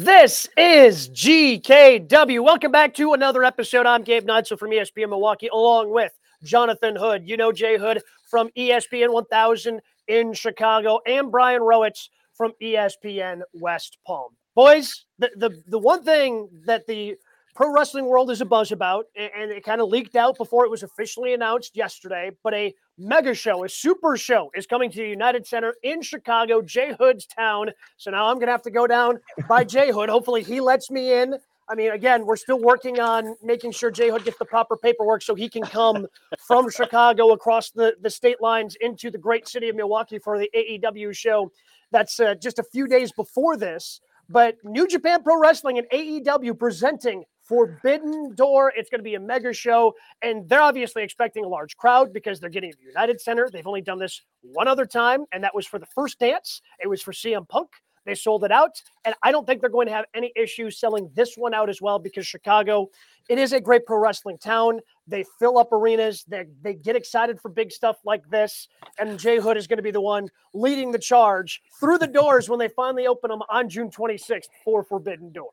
This is GKW. Welcome back to another episode. I'm Gabe Neitzel from ESPN Milwaukee, along with Jonathan Hood. You know Jay Hood from ESPN 1000 in Chicago, and Brian Rowitz from ESPN West Palm. Boys, the, the, the one thing that the pro wrestling world is a buzz about, and it kind of leaked out before it was officially announced yesterday. But a mega show, a super show, is coming to the United Center in Chicago, Jay Hood's town. So now I'm to have to go down by Jay Hood. Hopefully, he lets me in. I mean, again, we're still working on making sure Jay Hood gets the proper paperwork so he can come from Chicago across the, the state lines into the great city of Milwaukee for the AEW show. That's uh, just a few days before this. But New Japan Pro Wrestling and AEW presenting Forbidden Door. It's going to be a mega show, and they're obviously expecting a large crowd because they're getting the United Center. They've only done this one other time, and that was for the first dance. It was for CM Punk. They sold it out, and I don't think they're going to have any issues selling this one out as well because Chicago, it is a great pro wrestling town. They fill up arenas. They they get excited for big stuff like this, and Jay Hood is going to be the one leading the charge through the doors when they finally open them on June 26th for Forbidden Door.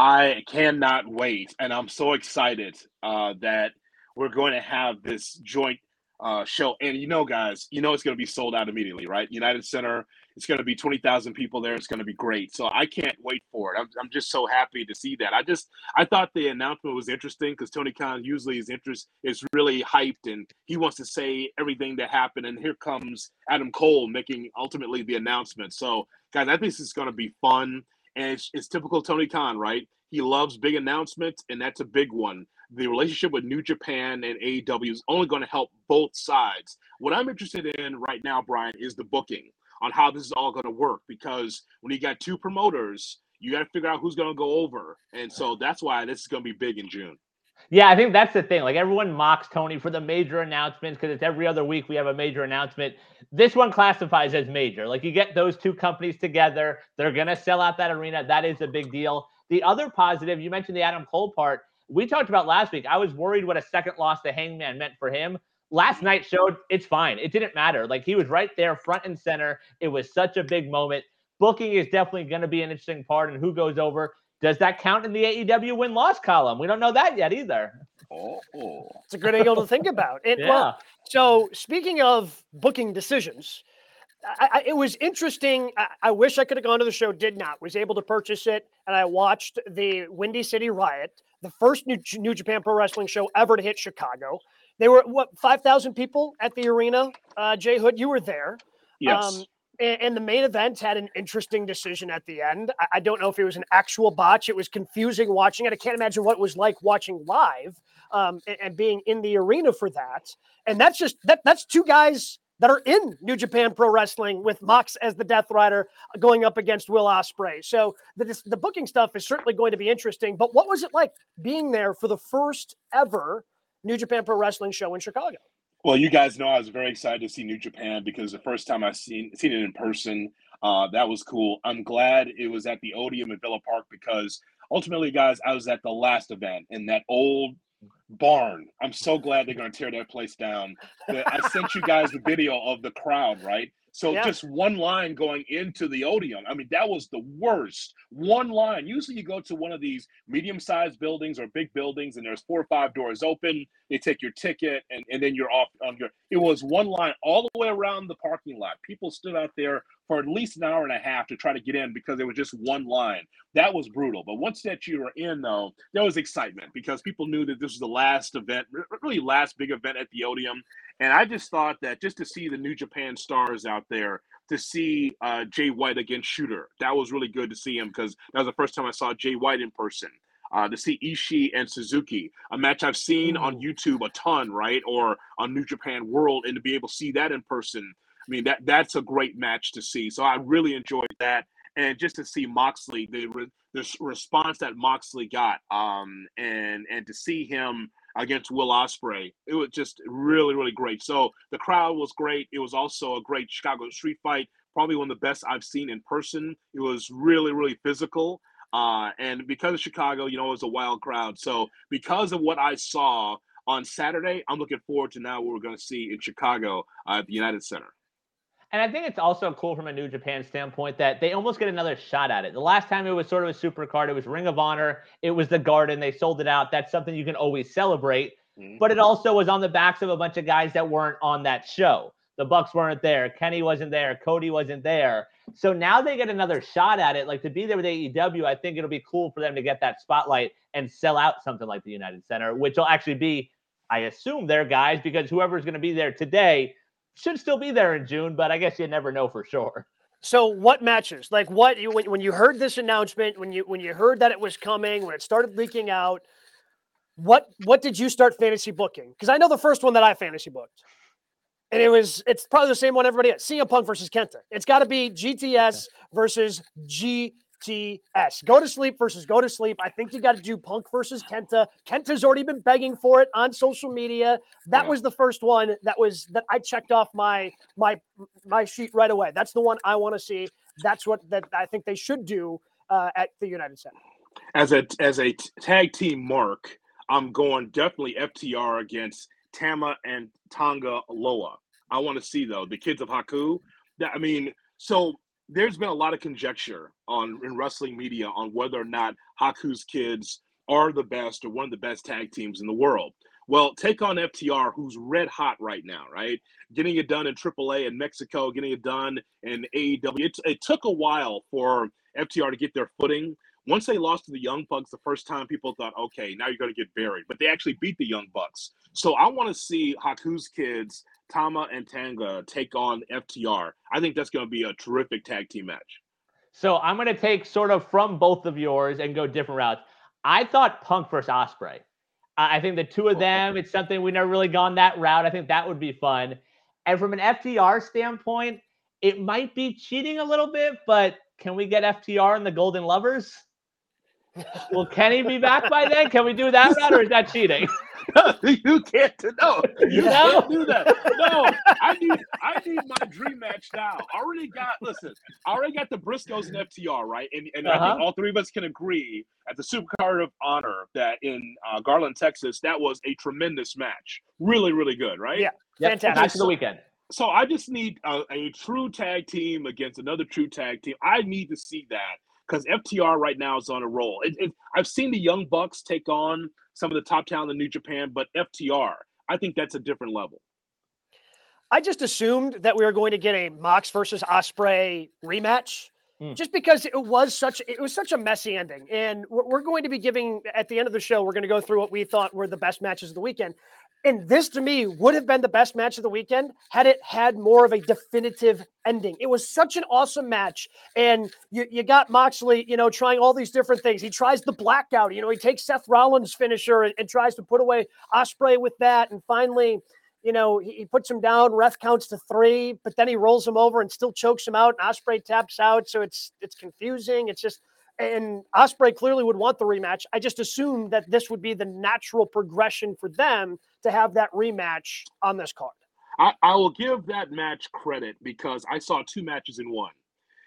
I cannot wait, and I'm so excited uh, that we're going to have this joint uh, show. And you know, guys, you know it's going to be sold out immediately, right? United Center, it's going to be twenty thousand people there. It's going to be great. So I can't wait for it. I'm, I'm just so happy to see that. I just I thought the announcement was interesting because Tony Khan usually is interest is really hyped and he wants to say everything that happened. And here comes Adam Cole making ultimately the announcement. So guys, I think this is going to be fun. And it's, it's typical Tony Khan, right? He loves big announcements, and that's a big one. The relationship with New Japan and AEW is only going to help both sides. What I'm interested in right now, Brian, is the booking on how this is all going to work because when you got two promoters, you got to figure out who's going to go over. And so that's why this is going to be big in June. Yeah, I think that's the thing. Like everyone mocks Tony for the major announcements because it's every other week we have a major announcement. This one classifies as major. Like you get those two companies together, they're going to sell out that arena. That is a big deal. The other positive, you mentioned the Adam Cole part. We talked about last week. I was worried what a second loss to Hangman meant for him. Last night showed it's fine. It didn't matter. Like he was right there, front and center. It was such a big moment. Booking is definitely going to be an interesting part, and who goes over. Does that count in the AEW win loss column? We don't know that yet either. Oh, it's a good angle to think about. And, yeah. Well, so speaking of booking decisions, I, I, it was interesting. I, I, wish I could have gone to the show. Did not. Was able to purchase it, and I watched the Windy City Riot, the first New, New Japan Pro Wrestling show ever to hit Chicago. They were what five thousand people at the arena. Uh, Jay Hood, you were there. Yes. Um, and, the main event had an interesting decision at the end. I, don't know if it was an actual botch. It was confusing watching it. I can't imagine what it was like watching live um, and, being in the arena for that. And that's just that that's two guys that are in New Japan Pro Wrestling with Mox as the Death Rider going up against Will Ospreay. So the the booking stuff is certainly going to be interesting. But what was it like being there for the first ever New Japan Pro Wrestling show in Chicago? Well, you guys know I was very excited to see New Japan because the first time I seen seen it in person, uh, that was cool. I'm glad it was at the Odeum at Villa Park because ultimately, guys, I was at the last event in that old barn. I'm so glad they're going to tear that place down. I sent you guys the video of the crowd, right? So yeah. just one line going into the Odeum. I mean, that was the worst. One line. Usually you go to one of these medium-sized buildings or big buildings and there's four or five doors open. They take your ticket and, and then you're off on your it was one line all the way around the parking lot. People stood out there for at least an hour and a half to try to get in because there was just one line. That was brutal. But once that you were in, though, there was excitement because people knew that this was the last event, really last big event at the Odeum. And I just thought that just to see the New Japan stars out there, to see uh, Jay White against Shooter, that was really good to see him because that was the first time I saw Jay White in person. Uh, to see Ishii and Suzuki, a match I've seen on YouTube a ton, right, or on New Japan World, and to be able to see that in person I mean, that that's a great match to see. So I really enjoyed that, and just to see Moxley, the the response that Moxley got, um, and and to see him against Will Ospreay, it was just really really great. So the crowd was great. It was also a great Chicago street fight, probably one of the best I've seen in person. It was really really physical. Uh, and because of Chicago, you know, it was a wild crowd. So because of what I saw on Saturday, I'm looking forward to now what we're going to see in Chicago uh, at the United Center. And I think it's also cool from a New Japan standpoint that they almost get another shot at it. The last time it was sort of a super card, it was Ring of Honor, it was the Garden, they sold it out. That's something you can always celebrate. Mm-hmm. But it also was on the backs of a bunch of guys that weren't on that show. The Bucks weren't there, Kenny wasn't there, Cody wasn't there. So now they get another shot at it. Like to be there with AEW, I think it'll be cool for them to get that spotlight and sell out something like the United Center, which will actually be, I assume, their guys because whoever's going to be there today should still be there in June, but I guess you never know for sure. So what matches? Like what you when, when you heard this announcement, when you when you heard that it was coming, when it started leaking out, what what did you start fantasy booking? Because I know the first one that I fantasy booked. And it was it's probably the same one everybody has. CM Punk versus Kenta. It's got to be GTS versus G TS. Go to sleep versus go to sleep. I think you got to do Punk versus Kenta. Kenta's already been begging for it on social media. That yeah. was the first one that was that I checked off my my my sheet right away. That's the one I want to see. That's what that I think they should do uh, at the United Center. As a as a tag team mark, I'm going definitely FTR against Tama and Tonga Loa. I want to see though the kids of Haku. That I mean, so there's been a lot of conjecture on in wrestling media on whether or not Haku's kids are the best or one of the best tag teams in the world. Well, take on FTR, who's red hot right now, right? Getting it done in AAA in Mexico, getting it done in AEW. It, it took a while for FTR to get their footing. Once they lost to the Young Bucks the first time, people thought, okay, now you're going to get buried. But they actually beat the Young Bucks. So I want to see Haku's kids Tama and Tonga take on FTR. I think that's going to be a terrific tag team match. So I'm going to take sort of from both of yours and go different routes. I thought Punk versus Ospreay. I think the two of oh, them, it's something we've never really gone that route. I think that would be fun. And from an FTR standpoint, it might be cheating a little bit, but can we get FTR and the Golden Lovers? Will Kenny be back by then? Can we do that route, or is that cheating? you can't no. You no. can't do that. No, I need I need my dream match now. I already got listen, I already got the Briscoes and FTR, right? And and uh-huh. I think uh-huh. all three of us can agree at the Supercard of Honor that in uh, Garland, Texas, that was a tremendous match. Really, really good, right? Yeah. Fantastic. Match of the weekend. So I just need a, a true tag team against another true tag team. I need to see that because FTR right now is on a roll. It, it, I've seen the Young Bucks take on some of the top talent in New Japan, but FTR, I think that's a different level. I just assumed that we were going to get a Mox versus Ospreay rematch, mm. just because it was such it was such a messy ending. And we're, we're going to be giving at the end of the show, we're going to go through what we thought were the best matches of the weekend. And this to me would have been the best match of the weekend had it had more of a definitive ending. It was such an awesome match. And you, you got Moxley, you know, trying all these different things. He tries the blackout, you know, he takes Seth Rollins' finisher and, and tries to put away Ospreay with that. And finally, you know, he, he, puts him down, ref counts to three, but then he rolls him over and still chokes him out. And Ospreay taps out. So it's it's confusing. It's just and Ospreay clearly would want the rematch. I just assumed that this would be the natural progression for them to have that rematch on this card. I, I will give that match credit because I saw two matches in one.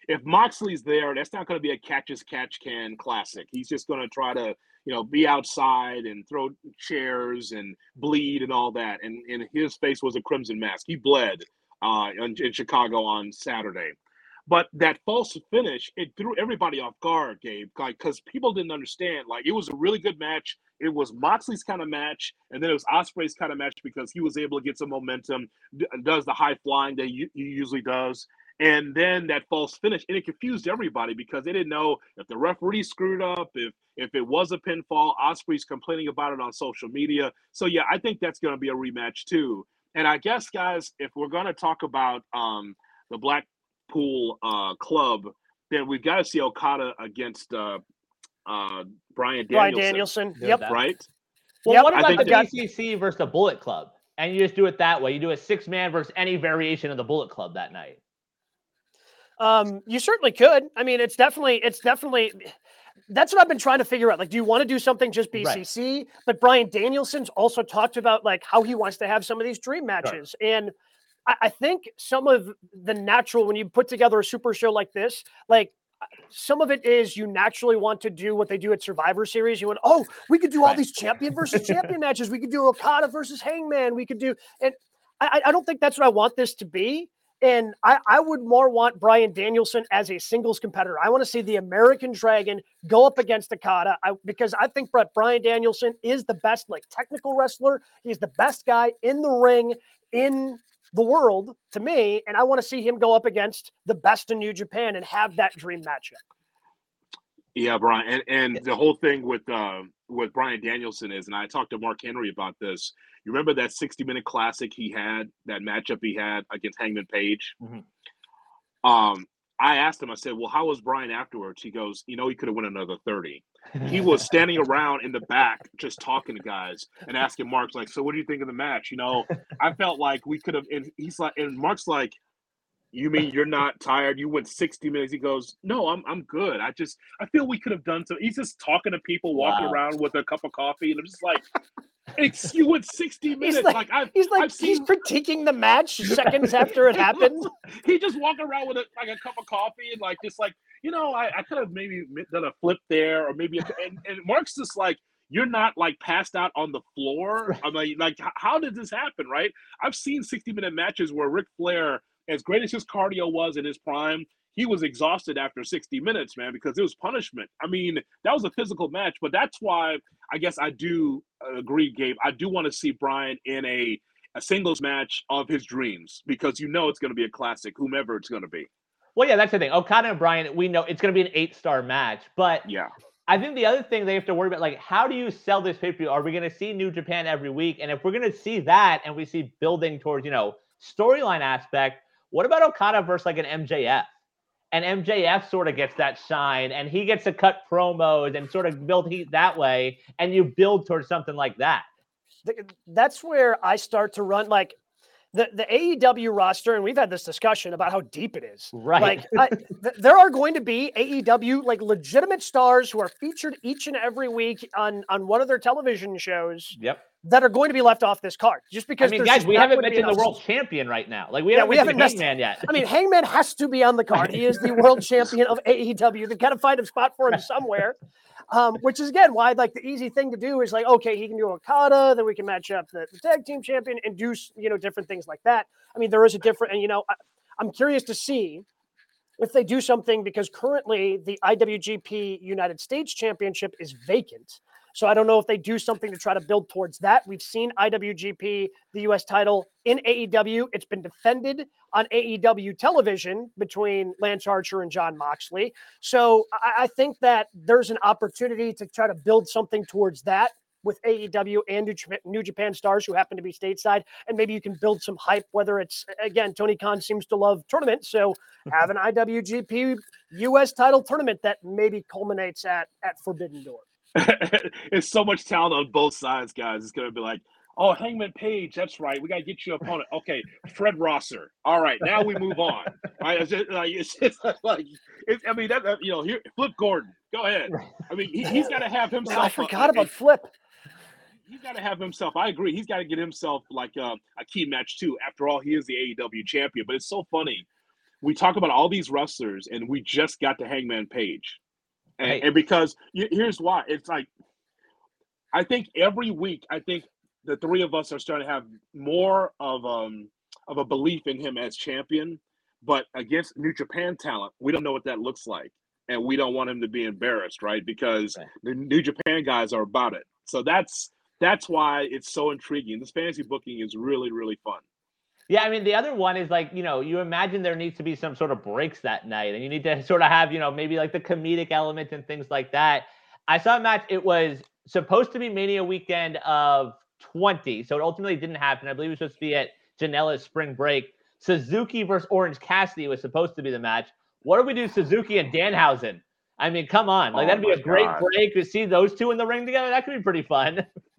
If Moxley's there, that's not going to be a catch as catch can classic. He's just going to try to, you know, be outside and throw chairs and bleed and all that. And, and his face was a crimson mask. He bled uh, in, in Chicago on Saturday. But that false finish, it threw everybody off guard, Gabe, like because people didn't understand. Like it was a really good match. It was Moxley's kind of match, and then it was Ospreay's kind of match because he was able to get some momentum, d- does the high flying that he, usually does, and then that false finish, and it confused everybody because they didn't know if the referee screwed up, if if it was a pinfall. Ospreay's complaining about it on social media. So yeah, I think that's going to be a rematch too. And I guess, guys, if we're going to talk about um, the Black Pool uh, club, then we've got to see Okada against uh, uh, Bryan Danielson. Bryan Danielson. Yep. Right. Well, yep. what about the BCC versus the Bullet Club? And you just do it that way. You do a six man versus any variation of the Bullet Club that night. Um, you certainly could. I mean, it's definitely, it's definitely. That's what I've been trying to figure out. Like, do you want to do something just BCC? Right. But Bryan Danielson's also talked about like how he wants to have some of these dream matches, sure. and I, I think some of the natural when you put together a super show like this, like uh, some of it is you naturally want to do what they do at Survivor Series. You want, oh, we could do all these champion versus champion matches. We could do Okada versus Hangman. We could do, and I, I don't think that's what I want this to be. And I, I would more want Bryan Danielson as a singles competitor. I want to see the American Dragon go up against Okada I, because I think Brett Bryan Danielson is the best like technical wrestler. He's the best guy in the ring in the world to me, and I want to see him go up against the best in New Japan and have that dream matchup. Yeah, Brian, and, and the whole thing with uh, with Bryan Danielson is, and I talked to Mark Henry about this. You remember that 60 minute classic he had, that matchup he had against Hangman Page? Mm-hmm. Um, I asked him, I said, Well, how was Brian afterwards? He goes, You know, he could have won another 30. he was standing around in the back just talking to guys and asking Mark's like, So what do you think of the match? You know, I felt like we could have and he's like and Mark's like, you mean you're not tired? You went 60 minutes. He goes, No, I'm I'm good. I just I feel we could have done so. He's just talking to people, walking wow. around with a cup of coffee, and I'm just like, it's you went 60 minutes. He's like, like I've, he's like I've he's seen... critiquing the match seconds after it happened. he just walk around with a, like a cup of coffee and like just like you know I, I could have maybe done a flip there or maybe a, and, and Mark's just like you're not like passed out on the floor. I'm like, like, how did this happen? Right? I've seen 60 minute matches where Ric Flair as great as his cardio was in his prime, he was exhausted after 60 minutes, man, because it was punishment. I mean, that was a physical match, but that's why I guess I do agree, Gabe. I do want to see Brian in a, a singles match of his dreams because you know it's going to be a classic, whomever it's going to be. Well, yeah, that's the thing. Okada and Brian, we know it's going to be an eight star match, but yeah. I think the other thing they have to worry about, like, how do you sell this pay per view? Are we going to see New Japan every week? And if we're going to see that and we see building towards, you know, storyline aspect, what about Okada versus like an MJF? And MJF sort of gets that shine and he gets to cut promos and sort of build heat that way. And you build towards something like that. That's where I start to run like the, the AEW roster, and we've had this discussion about how deep it is. Right. Like, I, th- there are going to be AEW like legitimate stars who are featured each and every week on on one of their television shows. Yep that are going to be left off this card just because. I mean, guys, we haven't mentioned the world champion right now. Like we yeah, haven't we haven't Hangman yet. I mean, Hangman has to be on the card. He is the world champion of AEW. They've got to find a spot for him somewhere. Um, which is again why like the easy thing to do is like okay he can do Okada then we can match up the, the tag team champion and do you know different things like that. I mean there is a different and you know I, I'm curious to see if they do something because currently the IWGP United States Championship is vacant. So I don't know if they do something to try to build towards that. We've seen IWGP, the US title in AEW. It's been defended on AEW television between Lance Archer and Jon Moxley. So I, I think that there's an opportunity to try to build something towards that with AEW and New Japan, New Japan, stars who happen to be stateside, and maybe you can build some hype. Whether it's again, Tony Khan seems to love tournaments, so have an IWGP US title tournament that maybe culminates at at Forbidden Door. it's so much talent on both sides, guys. It's gonna be like, oh, Hangman Page, that's right. We gotta get you opponent. Okay, Fred Rosser. All right, now we move on. Right? It's just like it's just like it's, I mean that, you know here Flip Gordon. Go ahead. I mean he, has got to have himself. I forgot a, about a, Flip. He's got to have himself. I agree. He's got to get himself like a, uh, a key match too. After all, he is the AEW champion. But it's so funny. We talk about all these wrestlers, and we just got to Hangman Page and, right. and because here's why it's like I think every week I think the three of us are starting to have more of um of a belief in him as champion, but against New Japan talent, we don't know what that looks like. And we don't want him to be embarrassed, right? Because right. the New Japan guys are about it. So that's that's why it's so intriguing. This fantasy booking is really, really fun. Yeah, I mean, the other one is like, you know, you imagine there needs to be some sort of breaks that night, and you need to sort of have, you know, maybe like the comedic element and things like that. I saw a match, it was supposed to be Mania weekend of 20, so it ultimately didn't happen. I believe it was supposed to be at Janela's spring break. Suzuki versus Orange Cassidy was supposed to be the match. What do we do, Suzuki and Danhausen? I mean, come on. Like, oh that'd be a great God. break to see those two in the ring together. That could be pretty fun.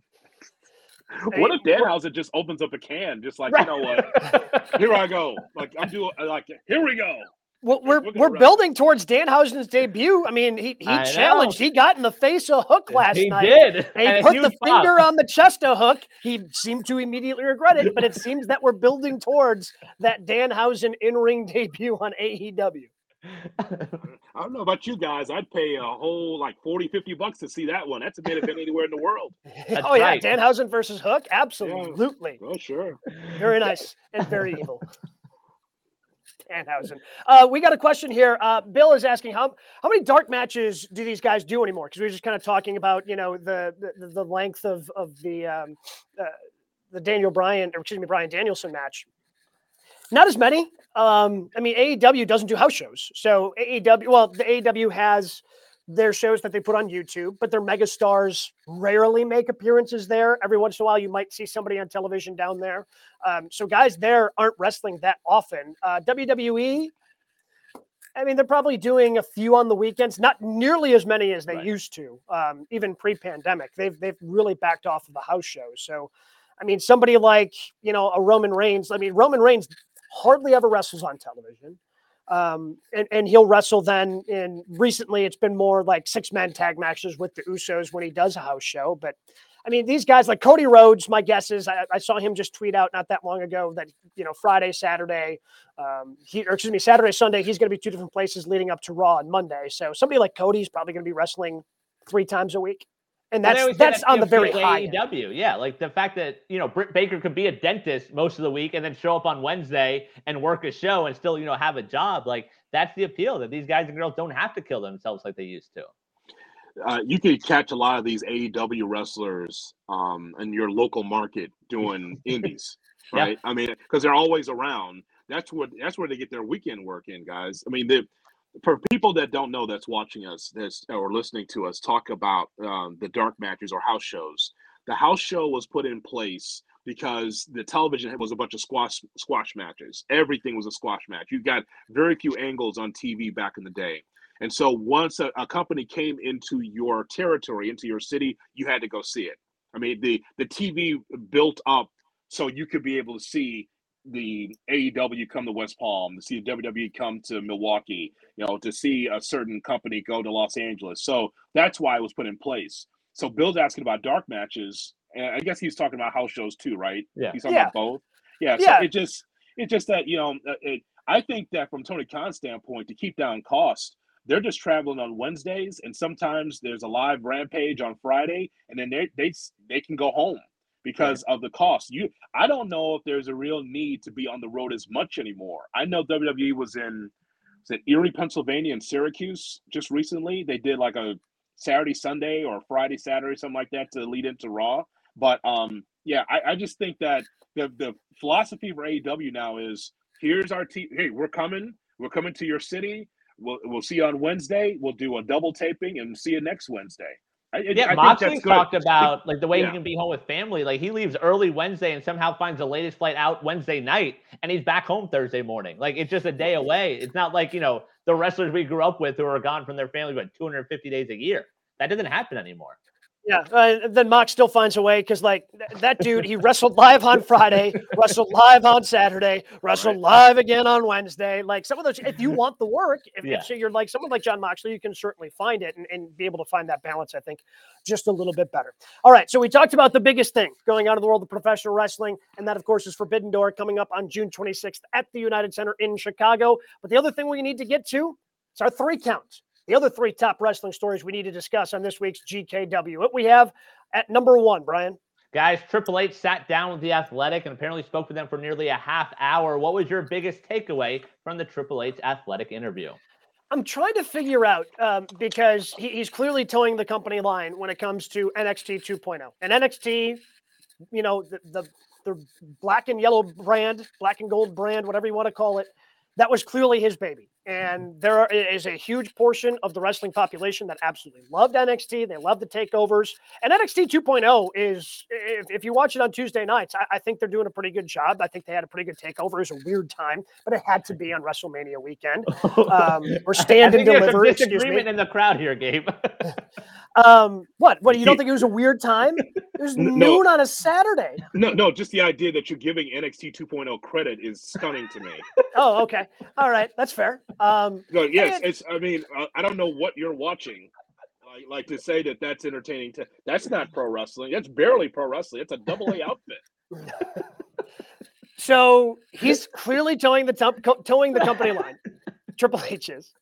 what if Danhausen just opens up a can, just like you know what? here I go. Like I'm doing. Uh, like here we go. Well, we're we're, we're building towards Danhausen's debut. I mean, he he I challenged. Know. He got in the face of Hook last he night. He did. And he put the pop. finger on the chest of Hook. He seemed to immediately regret it, but it seems that we're building towards that Danhausen in ring debut on AEW. I don't know about you guys. I'd pay a whole like 40, 50 bucks to see that one. That's a main event anywhere in the world. oh, yeah. Danhausen versus Hook? Absolutely. Yeah. Oh, sure. Very nice and very evil. Danhausen. Uh, we got a question here. Uh, Bill is asking how how many dark matches do these guys do anymore? Because we are just kind of talking about you know the the, the length of of the um, uh, the Daniel Bryan or excuse me Bryan Danielson match. Not as many. Um, I mean, AEW doesn't do house shows, so AEW. Well, the AEW has their shows that they put on YouTube, but their megastars rarely make appearances there. Every once in a while, you might see somebody on television down there. Um, so guys there aren't wrestling that often. Uh, WWE, I mean, they're probably doing a few on the weekends, not nearly as many as they right. used to, um, even pre-pandemic. They've they've really backed off of the house shows. So, I mean, somebody like you know a Roman Reigns. I mean, Roman Reigns hardly ever wrestles on television um, and, and he'll wrestle then in recently it's been more like six man tag matches with the Usos when he does a house show. But I mean, these guys like Cody Rhodes, my guess is I, I saw him just tweet out not that long ago that you know Friday, Saturday, um, he or excuse me, Saturday, Sunday, he's going to be two different places leading up to Raw on Monday. So somebody like Cody's probably going to be wrestling three times a week and that's that's on the very high AEW. End. Yeah, like the fact that you know Britt Baker could be a dentist most of the week and then show up on Wednesday and work a show and still you know have a job. Like that's the appeal that these guys and girls don't have to kill themselves like they used to. Uh, you could catch a lot of these AEW wrestlers um, in your local market doing indies, right? I mean, because they're always around. That's what that's where they get their weekend work in, guys. I mean, the for people that don't know that's watching us that's or listening to us talk about um, the dark matches or house shows the house show was put in place because the television was a bunch of squash squash matches. Everything was a squash match. You got very few angles on tv back in the day. And so once a, a company came into your territory into your city you had to go see it. I mean the the tv built up so you could be able to see the AEW come to West Palm, to see the WWE come to Milwaukee, you know, to see a certain company go to Los Angeles. So that's why it was put in place. So Bill's asking about dark matches, and I guess he's talking about house shows too, right? Yeah, he's talking yeah. about both. Yeah, so yeah. it just it's just that you know, uh, it, I think that from Tony Khan's standpoint, to keep down cost, they're just traveling on Wednesdays, and sometimes there's a live rampage on Friday, and then they they they can go home because of the cost. You, I don't know if there's a real need to be on the road as much anymore. I know WWE was in, was it Erie, Pennsylvania, and Syracuse just recently. They did like a Saturday, Sunday, or Friday, Saturday, something like that to lead into Raw. But um, yeah, I, I just think that the the philosophy for AEW now is here's our team. Hey, we're coming. We're coming to your city. We'll we'll see you on Wednesday. We'll do a double taping and see you next Wednesday. I, yeah, I Moxley talked about like the way yeah. he can be home with family. Like he leaves early Wednesday and somehow finds the latest flight out Wednesday night, and he's back home Thursday morning. Like it's just a day away. It's not like you know the wrestlers we grew up with who are gone from their family but 250 days a year. That doesn't happen anymore. Yeah, uh, then Mox still finds a way because, like, th- that dude, he wrestled live on Friday, wrestled live on Saturday, wrestled right. live again on Wednesday. Like, some of those, if you want the work, if, yeah. if you're like someone like Jon Moxley, you can certainly find it and, and be able to find that balance, I think, just a little bit better. All right, so we talked about the biggest thing going on in the world of professional wrestling, and that, of course, is Forbidden Door coming up on June 26th at the United Center in Chicago. But the other thing we need to get to is our three counts the other three top wrestling stories we need to discuss on this week's GKW. What we have at number one, Brian. Guys, Triple H sat down with the Athletic and apparently spoke with them for nearly a half hour. What was your biggest takeaway from the Triple H Athletic interview? I'm trying to figure out um, because he, he's clearly toeing the company line when it comes to NXT 2.0 and NXT. You know the, the the black and yellow brand, black and gold brand, whatever you want to call it. That was clearly his baby. And there is a huge portion of the wrestling population that absolutely loved NXT. They love the takeovers. And NXT 2.0 is, if, if you watch it on Tuesday nights, I, I, think they're doing a pretty good job. I think they had a pretty good takeover. It was a weird time, but it had to be on WrestleMania weekend. Um, or stand and deliver. disagreement in the crowd here, Gabe. um, what? What? You don't think it was a weird time? It was no, noon on a Saturday. No, no. Just the idea that you're giving NXT 2.0 credit is stunning to me. oh, okay. All right. That's fair. Um, no, yes, and, it's. I mean, uh, I don't know what you're watching. Like, like to say that that's entertaining. To that's not pro wrestling. That's barely pro wrestling. It's a double A outfit. so he's clearly toeing the toeing the company line. Triple H is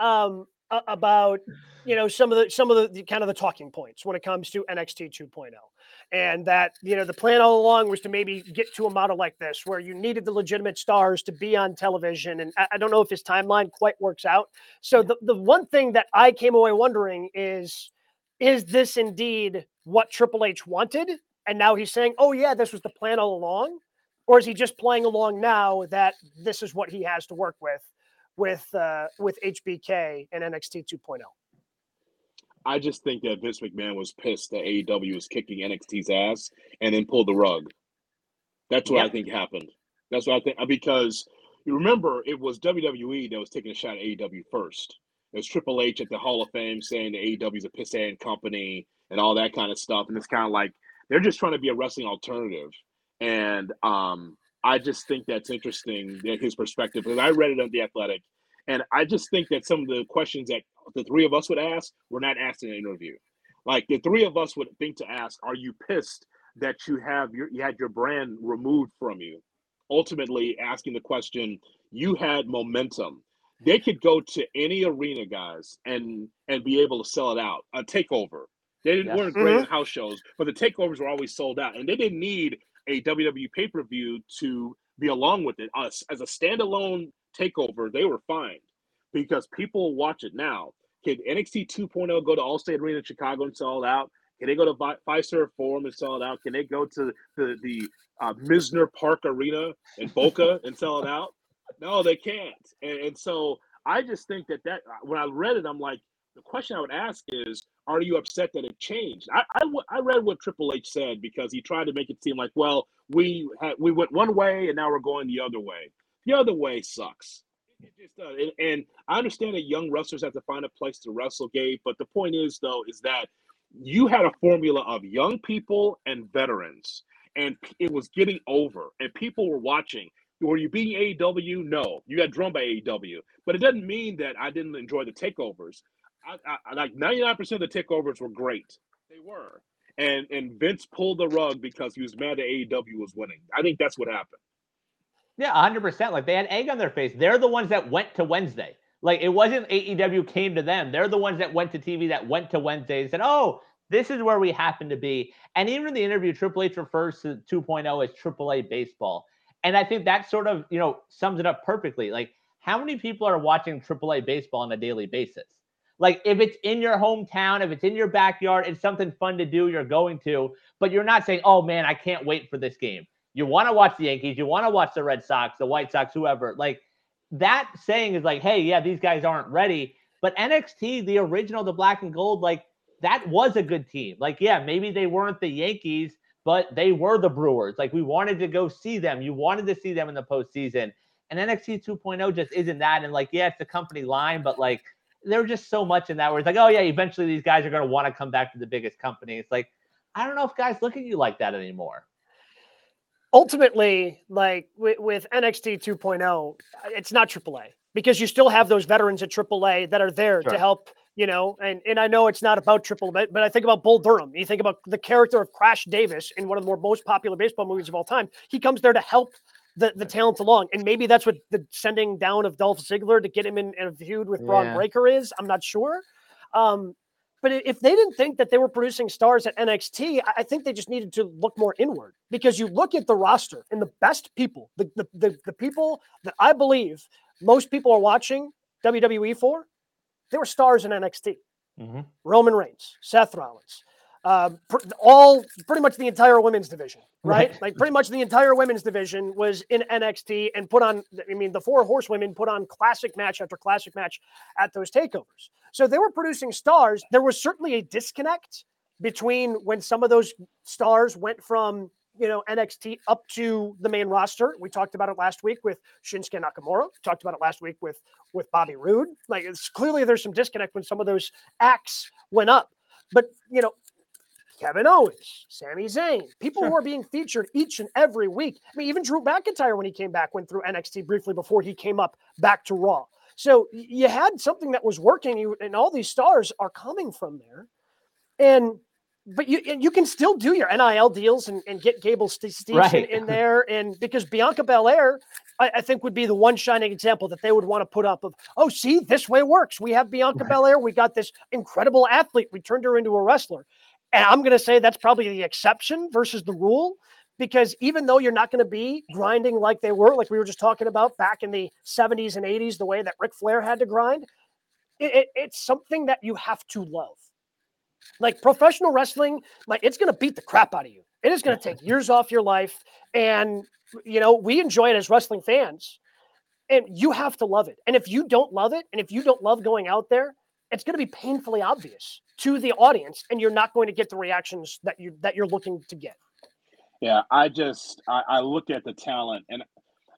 um, about you know some of the some of the, the, kind of the talking points when it comes to NXT 2.0. and that you know the plan all along was to maybe get to a model like this where you needed the legitimate stars to be on television. And i, I don't know if his timeline quite works out. So the, the one thing that i came away wondering is is this indeed what triple h wanted? And now he's saying oh yeah this was the plan all along. Or is he just playing along now that this is what he has to work with with uh, with hbk and nxt 2.0 I just think that Vince McMahon was pissed that AEW was kicking NXT's ass and then pulled the rug. That's what yep. I think happened. That's what I think because you remember it was WWE that was taking a shot at AEW first. It was Triple H at the Hall of Fame saying the AEW is a pissant company and all that kind of stuff. And it's kind of like they're just trying to be a wrestling alternative. And um, I just think that's interesting, that his perspective, because I read it on The Athletic. And I just think that some of the questions that the three of us would ask, we're not asked in an interview. Like the three of us would think to ask, are you pissed that you have your you had your brand removed from you? Ultimately asking the question, you had momentum. They could go to any arena, guys, and and be able to sell it out. A takeover. They didn't weren't great mm-hmm. house shows, but the takeovers were always sold out. And they didn't need a WWE pay-per-view to be along with it. Us as a standalone takeover, they were fine because people watch it now. Can NXT 2.0 go to Allstate Arena in Chicago and sell it out? Can they go to Fiserv Forum and sell it out? Can they go to the the uh, Mizner Park Arena in Boca and sell it out? No, they can't. And, and so I just think that that when I read it, I'm like, the question I would ask is, are you upset that it changed? I, read what Triple H said because he tried to make it seem like, well, we had, we went one way and now we're going the other way. The other way sucks. It just does. And, and I understand that young wrestlers have to find a place to wrestle, Gabe. But the point is, though, is that you had a formula of young people and veterans, and it was getting over, and people were watching. Were you being AEW? No, you got drummed by AEW, but it doesn't mean that I didn't enjoy the takeovers. I, I, like 99% of the takeovers were great. They were. And and Vince pulled the rug because he was mad that AEW was winning. I think that's what happened. Yeah, 100%. Like they had egg on their face. They're the ones that went to Wednesday. Like it wasn't AEW came to them. They're the ones that went to TV that went to Wednesday and said, oh, this is where we happen to be. And even in the interview, Triple H refers to 2.0 as AAA baseball. And I think that sort of, you know, sums it up perfectly. Like how many people are watching AAA baseball on a daily basis? Like if it's in your hometown, if it's in your backyard, it's something fun to do, you're going to, but you're not saying, oh man, I can't wait for this game. You want to watch the Yankees, you want to watch the Red Sox, the White Sox, whoever. Like that saying is like, hey, yeah, these guys aren't ready. But NXT, the original, the black and gold, like that was a good team. Like, yeah, maybe they weren't the Yankees, but they were the Brewers. Like, we wanted to go see them. You wanted to see them in the postseason. And NXT 2.0 just isn't that. And like, yeah, it's the company line, but like, there's just so much in that where it's like, oh yeah, eventually these guys are going to want to come back to the biggest company. It's like, I don't know if guys look at you like that anymore ultimately, like with, with NXT 2.0, it's not AAA because you still have those veterans at AAA that are there sure. to help. You know, and and I know it's not about triple, but, but I think about Bull Durham. You think about the character of Crash Davis in one of the more most popular baseball movies of all time. He comes there to help the, the talent along. And maybe that's what the sending down of Dolph Ziggler to get him in, in a feud with Bron Breakker is. I'm not sure. Um, but if they didn't think that they were producing stars at NXT, I think they just needed to look more inward because you look at the roster and the best people, the, the, the, the people that I believe most people are watching WWE for, they were stars in NXT. Mm-hmm. Roman Reigns, Seth Rollins, um, all pretty much the entire women's division, right? right? Like pretty much the entire women's division was in NXT and put on. I mean, the four horsewomen put on classic match after classic match at those takeovers. So they were producing stars. There was certainly a disconnect between when some of those stars went from you know NXT up to the main roster. We talked about it last week with Shinsuke Nakamura. We talked about it last week with with Bobby Roode. Like it's clearly there's some disconnect when some of those acts went up. But you know, Kevin Owens, Sami Zayn, people sure. who are being featured each and every week. I mean, even Drew McIntyre, when he came back, went through NXT briefly before he came up back to Raw. So you had something that was working, you and all these stars are coming from there. And but you you can still do your NIL deals and, and get Gable Steveson right. in there. And because Bianca Belair, I, I, think would be the one shining example that they would want to put up of, oh, see, this way works. We have Bianca right. Belair. We got this incredible athlete. We turned her into a wrestler And I'm going to say that's probably the exception versus the rule because even though you're not going to be grinding like they were, like we were just talking about back in the 70s and 80s, the way that Ric Flair had to grind, it, it, it's something that you have to love. Like professional wrestling, like it's going to beat the crap out of you. It is going to take years off your life. And, you know, we enjoy it as wrestling fans. And you have to love it. And if you don't love it, and if you don't love going out there, it's going to be painfully obvious to the audience, and you're not going to get the reactions that you that you're looking to get. Yeah, I just I, I look at the talent and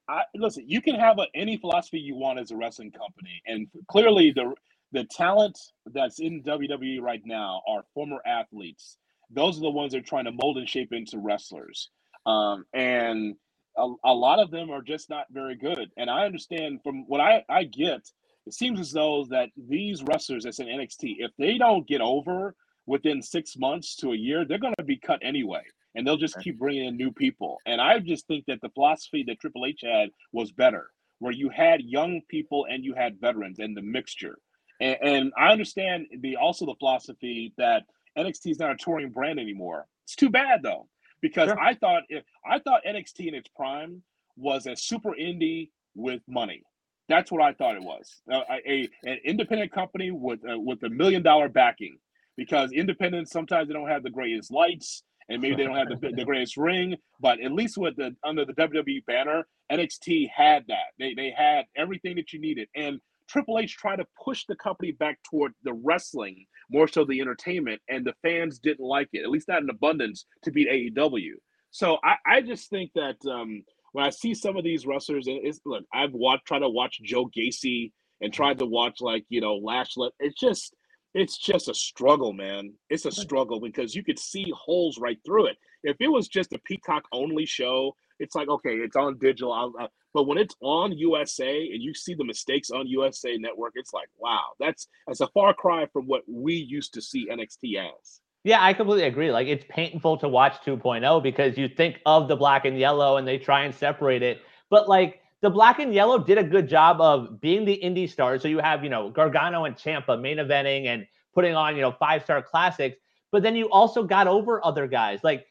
I listen. You can have a, any philosophy you want as a wrestling company, and clearly the the talent that's in WWE right now are former athletes. Those are the ones that are trying to mold and shape into wrestlers, um, and a, a lot of them are just not very good. And I understand from what I I get, it seems as though that these wrestlers that's in NXT, if they don't get over within six months to a year, they're going to be cut anyway and they'll just keep bringing in new people. And I just think that the philosophy that Triple H had was better, where you had young people and you had veterans and the mixture. And, and I understand the also the philosophy that NXT is not a touring brand anymore. It's too bad though, because sure. I thought if I thought NXT in its prime was a super indie with money. That's what I thought it was. Uh, a, an independent company with uh, with a million dollar backing because independents sometimes they don't have the greatest lights and maybe they don't have the, the greatest ring, but at least with the under the WWE banner, NXT had that. They they had everything that you needed, and Triple H tried to push the company back toward the wrestling more so the entertainment, and the fans didn't like it, at least not in abundance, to beat AEW. So I, I just think that um, when I see some of these wrestlers, and it's look, I've watched tried to watch Joe Gacy and tried to watch like you know Lashley. It's just it's just a struggle, man. It's a struggle because you could see holes right through it. If it was just a Peacock only show, it's like okay, it's on digital. Uh, but when it's on USA and you see the mistakes on USA Network, it's like wow, that's that's a far cry from what we used to see NXT as. Yeah, I completely agree. Like it's painful to watch 2.0 because you think of the black and yellow and they try and separate it, but like the black and yellow did a good job of being the indie stars. So you have, you know, Gargano and Ciampa main eventing and putting on, you know, five star classics. But then you also got over other guys like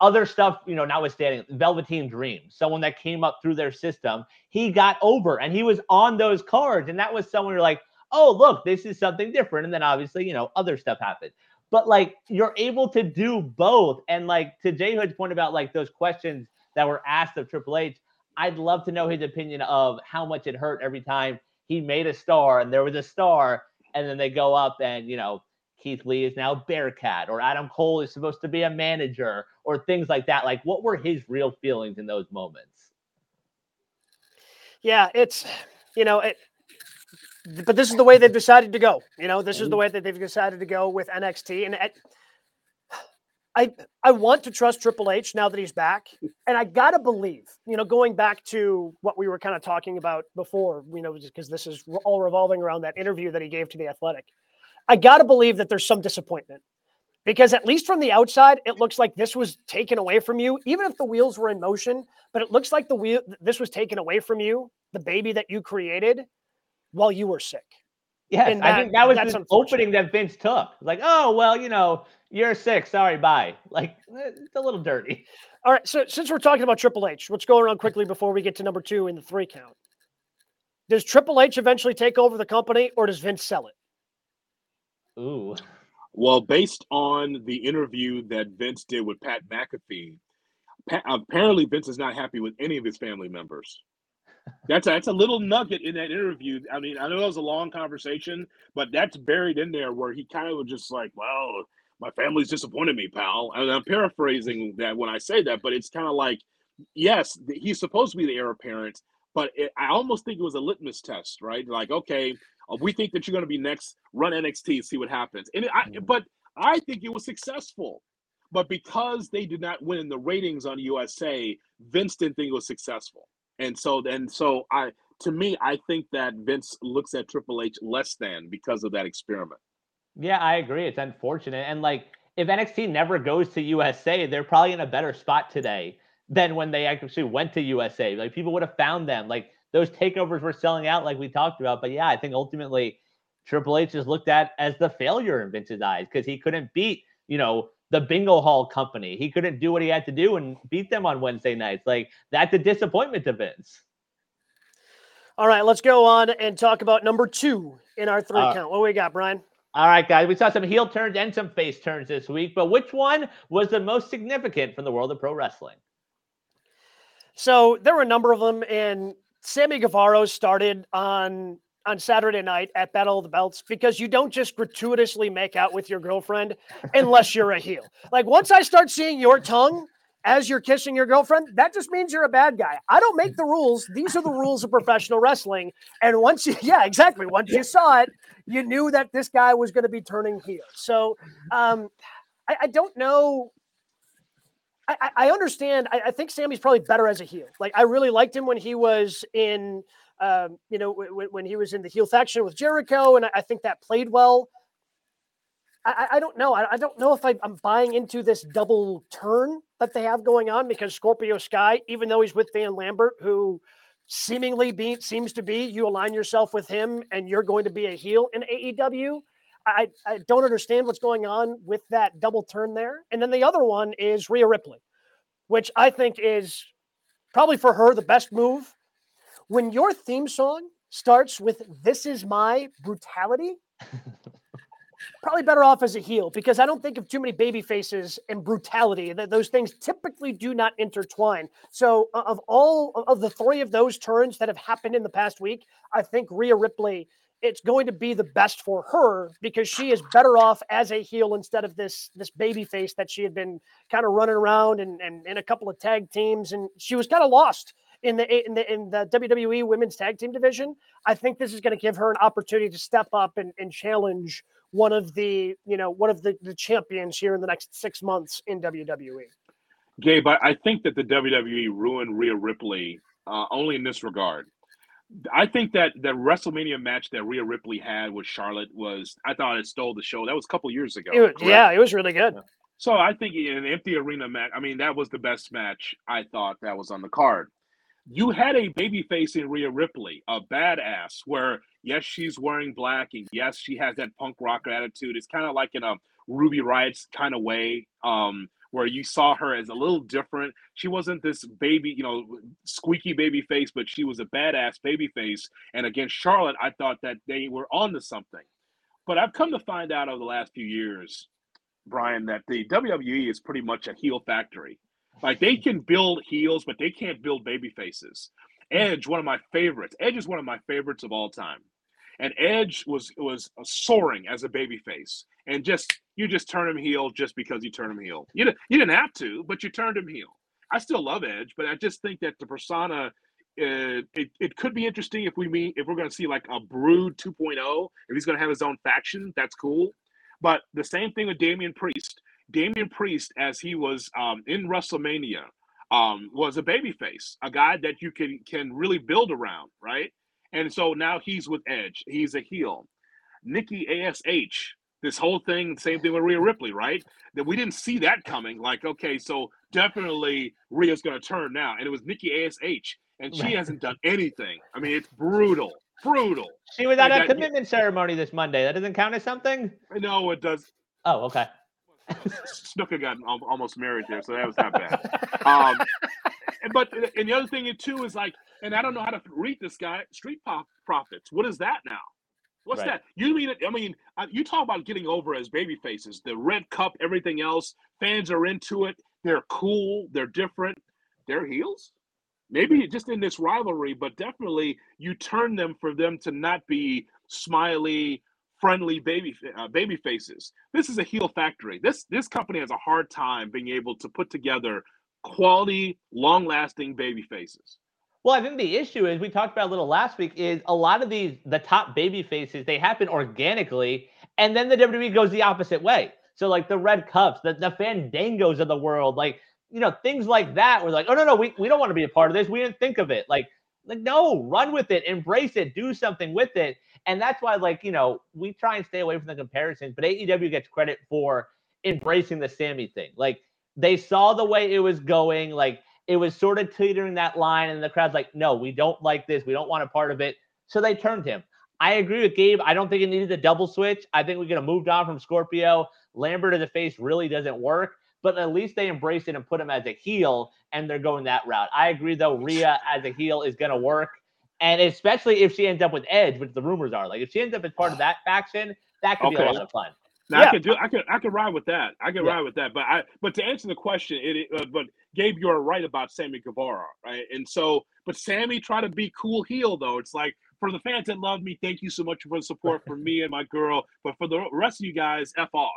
other stuff, you know, notwithstanding Velveteen Dream, someone that came up through their system, he got over and he was on those cards. And that was someone you're like, oh, look, this is something different. And then obviously, you know, other stuff happened. But like you're able to do both. And like to Jay Hood's point about like those questions that were asked of Triple H, I'd love to know his opinion of how much it hurt every time he made a star and there was a star, and then they go up and you know Keith Lee is now Bearcat or Adam Cole is supposed to be a manager or things like that. Like, what were his real feelings in those moments? Yeah, it's you know it. But this is the way they've decided to go. You know, this is the way that they've decided to go with NXT, and I I want to trust Triple H now that he's back, and I gotta believe, you know, going back to what we were kind of talking about before, you know, because this is all revolving around that interview that he gave to the Athletic. I gotta believe that there's some disappointment because at least from the outside, it looks like this was taken away from you, even if the wheels were in motion. But it looks like the wheel this was taken away from you, the baby that you created, while you were sick. Yes, that, I think that was the opening that Vince took. Like, oh well, you know, you're sick. Sorry, bye. Like, eh, it's a little dirty. All right. So since we're talking about Triple H, let's go around quickly before we get to number two in the three count. Does Triple H eventually take over the company, or does Vince sell it? Ooh. Well, based on the interview that Vince did with Pat McAfee, Pat, apparently Vince is not happy with any of his family members. That's a, that's a little nugget in that interview. I mean, I know it was a long conversation, but that's buried in there where he kind of was just like, "Well, my family's disappointed me, pal." And I'm paraphrasing that when I say that, but it's kind of like, yes, he's supposed to be the heir apparent, but it, I almost think it was a litmus test, right? Like, okay, uh, we think that you're going to be next. Run NXT, see what happens. And I, mm-hmm. but I think it was successful. But because they did not win the ratings on USA, Vince didn't think it was successful. And so then so I to me, I think that Vince looks at Triple H less than because of that experiment. Yeah, I agree. It's unfortunate. And like if NXT never goes to USA, they're probably in a better spot today than when they actually went to USA. Like people would have found them. Like those takeovers were selling out, like we talked about. But yeah, I think ultimately Triple H is looked at as the failure in Vince's eyes because he couldn't beat you know, the bingo hall company. He couldn't do what he had to do and beat them on Wednesday nights. Like that's a disappointment to Vince. All right, let's go on and talk about number two in our three uh, count. What we got, Brian? All right, guys. We saw some heel turns and some face turns this week, but which one was the most significant from the world of pro wrestling? So there were a number of them, and Sammy Guevara started on on Saturday night at Battle of the Belts because you don't just gratuitously make out with your girlfriend unless you're a heel. Like once I start seeing your tongue as you're kissing your girlfriend, that just means you're a bad guy. I don't make the rules. These are the rules of professional wrestling. And once you, yeah, exactly. Once you saw it, you knew that this guy was going to be turning heel. So um, I, I don't know I, I understand. I, I, think Sammy's probably better as a heel. Like I really liked him when he was in, um, you know, w- when he was in the heel faction with Jericho, and I, I think that played well. I, I don't know. I, don't know if I, am buying into this double turn that they have going on because Scorpio Sky, even though he's with Dan Lambert, who seemingly be, seems to be, you align yourself with him and you're going to be a heel in AEW. I, I don't understand what's going on with that double turn there. And then the other one is Rhea Ripley, which I think is probably for her the best move. When your theme song starts with This is my brutality, probably better off as a heel because I don't think of too many baby faces and brutality. That those things typically do not intertwine. So of all of the three of those turns that have happened in the past week, I think Rhea Ripley it's going to be the best for her because she is better off as a heel instead of this this baby face that she had been kind of running around and, and in a couple of tag teams and she was kind of lost in the in the in the WWE women's tag team division. I think this is going to give her an opportunity to step up and, and challenge one of the you know one of the, the champions here in the next six months in WWE. Gabe, I, I think that the WWE ruined Rhea Ripley uh, only in this regard I think that the WrestleMania match that Rhea Ripley had with Charlotte was, I thought it stole the show. That was a couple years ago. It was, yeah, it was really good. So I think in an empty arena match, I mean, that was the best match I thought that was on the card. You had a baby face in Rhea Ripley, a badass, where yes, she's wearing black, and yes, she has that punk rocker attitude. It's kind of like in a Ruby Riott's kind of way. Um, where you saw her as a little different. She wasn't this baby, you know, squeaky baby face, but she was a badass baby face. And against Charlotte, I thought that they were onto something. But I've come to find out over the last few years, Brian, that the WWE is pretty much a heel factory. Like they can build heels, but they can't build baby faces. Edge, one of my favorites. Edge is one of my favorites of all time. And Edge was was soaring as a baby face. And just you just turn him heel just because you turn him heel. You didn't, you didn't have to, but you turned him heel. I still love Edge, but I just think that the persona uh, it, it could be interesting if we meet if we're going to see like a Brood 2.0 if he's going to have his own faction that's cool but the same thing with Damian Priest Damian Priest as he was um, in WrestleMania um, was a babyface a guy that you can can really build around right and so now he's with Edge he's a heel Nikki Ash this whole thing, same thing with Rhea Ripley, right? That we didn't see that coming. Like, okay, so definitely Rhea's going to turn now, and it was Nikki Ash, and she hasn't done anything. I mean, it's brutal, brutal. She was at a commitment ceremony this Monday. That doesn't count as something. No, it does. Oh, okay. Snooker got almost married there, so that was not bad. Um, but and the other thing too is like, and I don't know how to read this guy. Street pop profits. What is that now? What's right. that? You mean? I mean, uh, you talk about getting over as baby faces. The red cup, everything else. Fans are into it. They're cool. They're different. They're heels. Maybe just in this rivalry, but definitely you turn them for them to not be smiley, friendly baby uh, baby faces. This is a heel factory. This this company has a hard time being able to put together quality, long lasting baby faces. Well, I think the issue is we talked about a little last week is a lot of these the top baby faces they happen organically, and then the WWE goes the opposite way. So like the red cups, the, the fandangos of the world, like you know things like that. We're like, oh no no, we, we don't want to be a part of this. We didn't think of it. Like like no, run with it, embrace it, do something with it. And that's why like you know we try and stay away from the comparisons, but AEW gets credit for embracing the Sammy thing. Like they saw the way it was going, like it was sort of teetering that line, and the crowd's like, no, we don't like this. We don't want a part of it. So they turned him. I agree with Gabe. I don't think it needed the double switch. I think we could have moved on from Scorpio. Lambert in the face really doesn't work, but at least they embrace it and put him as a heel, and they're going that route. I agree, though, Rhea as a heel is going to work. And especially if she ends up with Edge, which the rumors are, like if she ends up as part of that faction, that could okay. be a lot of fun. Now yeah. I could do I could I could ride with that. I could yeah. ride with that. But I but to answer the question, it uh, but Gabe, you're right about Sammy Guevara, right? And so, but Sammy try to be cool heel though. It's like for the fans that love me, thank you so much for the support for me and my girl. But for the rest of you guys, f off.